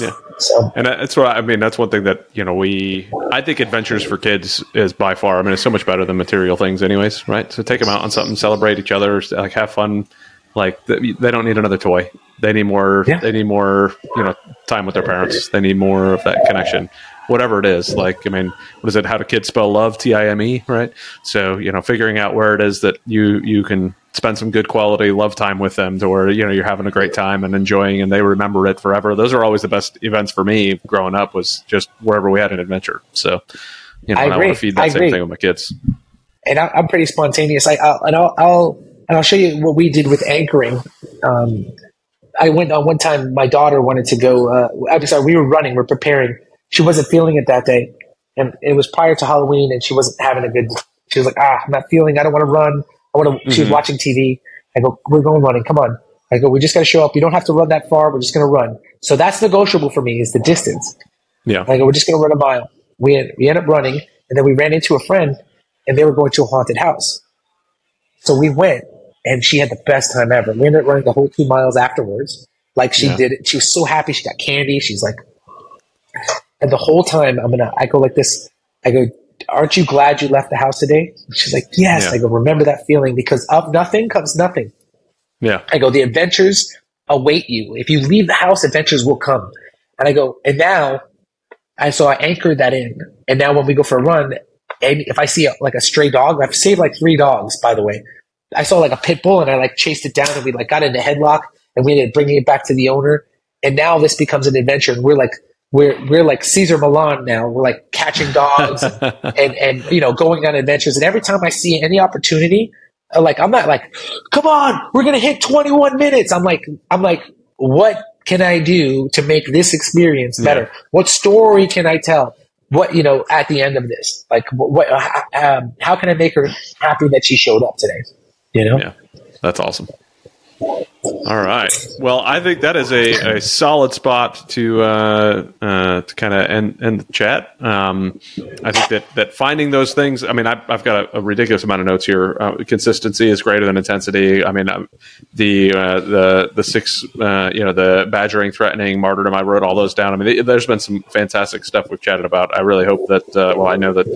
Yeah. So And that's what I mean. That's one thing that you know we. I think adventures for kids is by far. I mean, it's so much better than material things, anyways. Right? So take them out on something, celebrate each other, like have fun. Like they don't need another toy. They need more. Yeah. They need more. You know, time with their parents. They need more of that connection. Whatever it is, like I mean, what is it? How do kids spell love? T I M E, right? So you know, figuring out where it is that you you can spend some good quality love time with them to where you know you're having a great time and enjoying and they remember it forever those are always the best events for me growing up was just wherever we had an adventure so you know I I, want to feed that I same agree. thing with my kids and I, I'm pretty spontaneous. I, I'll, and I'll, I'll and I'll show you what we did with anchoring. Um, I went on one time. My daughter wanted to go. Uh, I'm sorry, we were running. We're preparing. She wasn't feeling it that day, and it was prior to Halloween, and she wasn't having a good. She was like, "Ah, I'm not feeling. I don't want to run. I want to." She was mm-hmm. watching TV. I go, "We're going running. Come on." I go, "We just got to show up. You don't have to run that far. We're just going to run." So that's negotiable for me is the distance. yeah I go, we're just going to run a mile. We, we end up running, and then we ran into a friend, and they were going to a haunted house. So we went, and she had the best time ever. We ended up running the whole two miles afterwards. Like she Yeah. did it. She was so happy. She got candy. She's like, and the whole time I'm gonna. I go like this. I go, aren't you glad you left the house today? She's like, yes. Yeah. I go, remember that feeling because of nothing comes nothing. yeah I go, the adventures await you. If you leave the house, adventures will come. And I go, and now, I so I anchored that in. And now when we go for a run, and if I see a, like a stray dog, I've saved like three dogs, by the way. I saw like a pit bull and I like chased it down and we like got in a headlock and we ended up bringing it back to the owner. And now this becomes an adventure and we're like, we're, we're like Cesar Millan now. We're like catching dogs and, and, you know, going on adventures. And every time I see any opportunity, like I'm not like, come on, we're gonna hit 21 minutes. I'm like, I'm like, what can I do to make this experience better? What story can I tell? What you know at the end of this? Like, what? um, how can I make her happy that she showed up today? You know, yeah that's awesome all right. Well i think that is a, a solid spot to uh, uh, to kind of end, end the chat. Um, i think that that finding those things i mean i've, I've got a, a ridiculous amount of notes here. Uh, consistency is greater than intensity. I mean um, the uh, the the six uh, you know the badgering threatening martyrdom i wrote all those down. I mean there's been some fantastic stuff we've chatted about. I really hope that uh, well i know that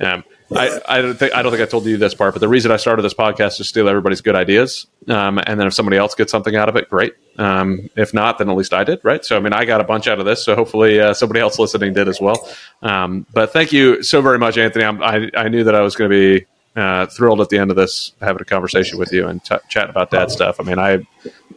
um, I, I don't think I don't think I told you this part, but the reason I started this podcast is to steal everybody's good ideas, um, and then if somebody else gets something out of it, great. Um, if not, then at least I did, right? So I mean, I got a bunch out of this, so hopefully uh, somebody else listening did as well. Um, but thank you so very much, Antony. I I knew that I was going to be uh, thrilled at the end of this having a conversation with you and t- chatting about dad stuff. I mean, I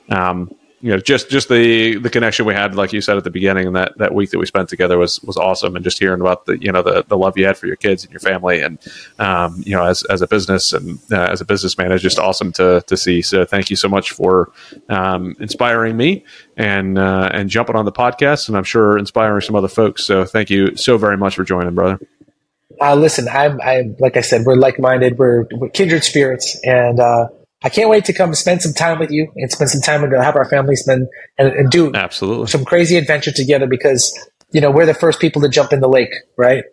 um, you know, just just the the connection we had, like you said at the beginning, and that, that week that we spent together was was awesome. And just hearing about the you know the, the love you had for your kids and your family, and um, you know as as a business and uh, as a businessman, is just awesome to to see. So thank you so much for um, inspiring me and uh, and jumping on the podcast, and I'm sure inspiring some other folks. So thank you so very much for joining, brother. uh, listen, I'm, I'm like I said, we're like minded, we're, we're kindred spirits, and uh, I can't wait to come spend some time with you and spend some time and have our family spend and, and do Absolutely, some crazy adventure together because you know we're the first people to jump in the lake, right?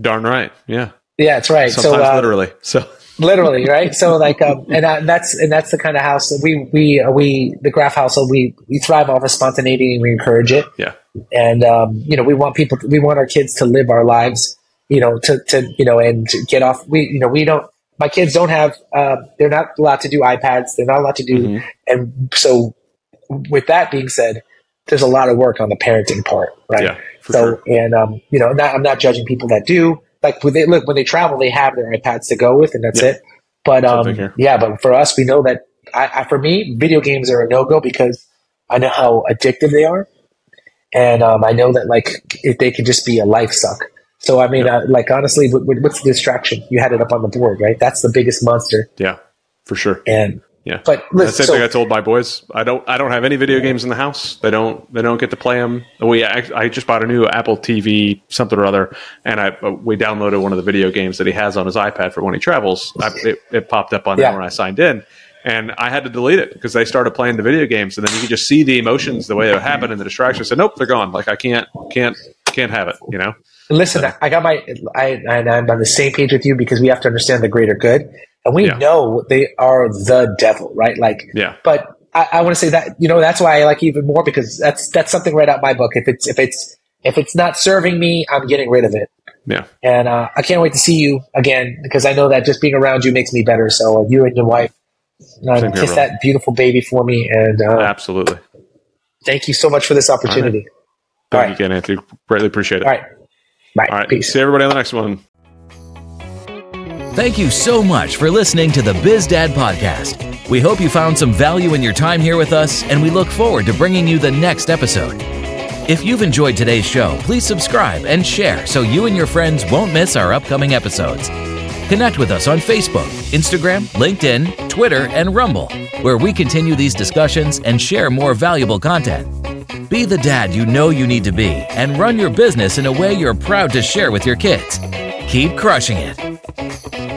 darn right, yeah. Yeah, that's right. Sometimes so uh, literally, so. literally right so like um and uh, that's and that's the kind of house that we we uh, we the Graf house. household we we thrive off of spontaneity and we encourage it Yeah. and um you know we want people to, we want our kids to live our lives you know to to you know and to get off we you know we don't my kids don't have uh, they're not allowed to do ipads they're not allowed to do Mhm. and so with that being said there's a lot of work on the parenting part right Yeah, so sure. and um, you know, not, I'm not judging people that do. Like when they look when they travel, they have their iPads to go with, and that's Yeah. it. But um, yeah, but for us, we know that I, I, for me, video games are a no go because I know how addictive they are, and um, I know that like if they could just be a life suck. So I mean, uh, like honestly, what, what- what's the distraction? You had it up on the board, right? That's the biggest monster, Yeah, for sure. and Yeah, But the listen, same so- thing I told my boys. I don't. I don't have any video games in the house. They don't. They don't get to play them. We. I, I just bought a new Apple TV something or other, and I uh, we downloaded one of the video games that he has on his iPad for when he travels. I, it, it popped up on Yeah. there when I signed in, and I had to delete it because they started playing the video games, and then you could just see the emotions the way it happened and the distraction. I said, nope, they're gone. Like I can't, can't, can't have it. You know. Listen, I got my, I, and I'm on the same page with you because we have to understand the greater good, and we Yeah. know they are the devil, right? Like, Yeah. But I, I want to say that you know that's why I like even more because that's that's something right out my book. If it's if it's if it's not serving me, I'm getting rid of it. Yeah. And uh, I can't wait to see you again because I know that just being around you makes me better. So uh, you and your wife, uh, Same here, kiss that beautiful baby for me, and uh, Absolutely. thank you so much for this opportunity. Thank All you right. again, Antony. Greatly appreciate it. All right, bye. All right. Peace. See everybody on the next one. Thank you so much for listening to the Biz Dad Podcast. We hope you found some value in your time here with us, and we look forward to bringing you the next episode. If you've enjoyed today's show, please subscribe and share so you and your friends won't miss our upcoming episodes. Connect with us on Facebook, Instagram, LinkedIn, Twitter, and Rumble, where we continue these discussions and share more valuable content. Be the dad you know you need to be and run your business in a way you're proud to share with your kids. Keep crushing it.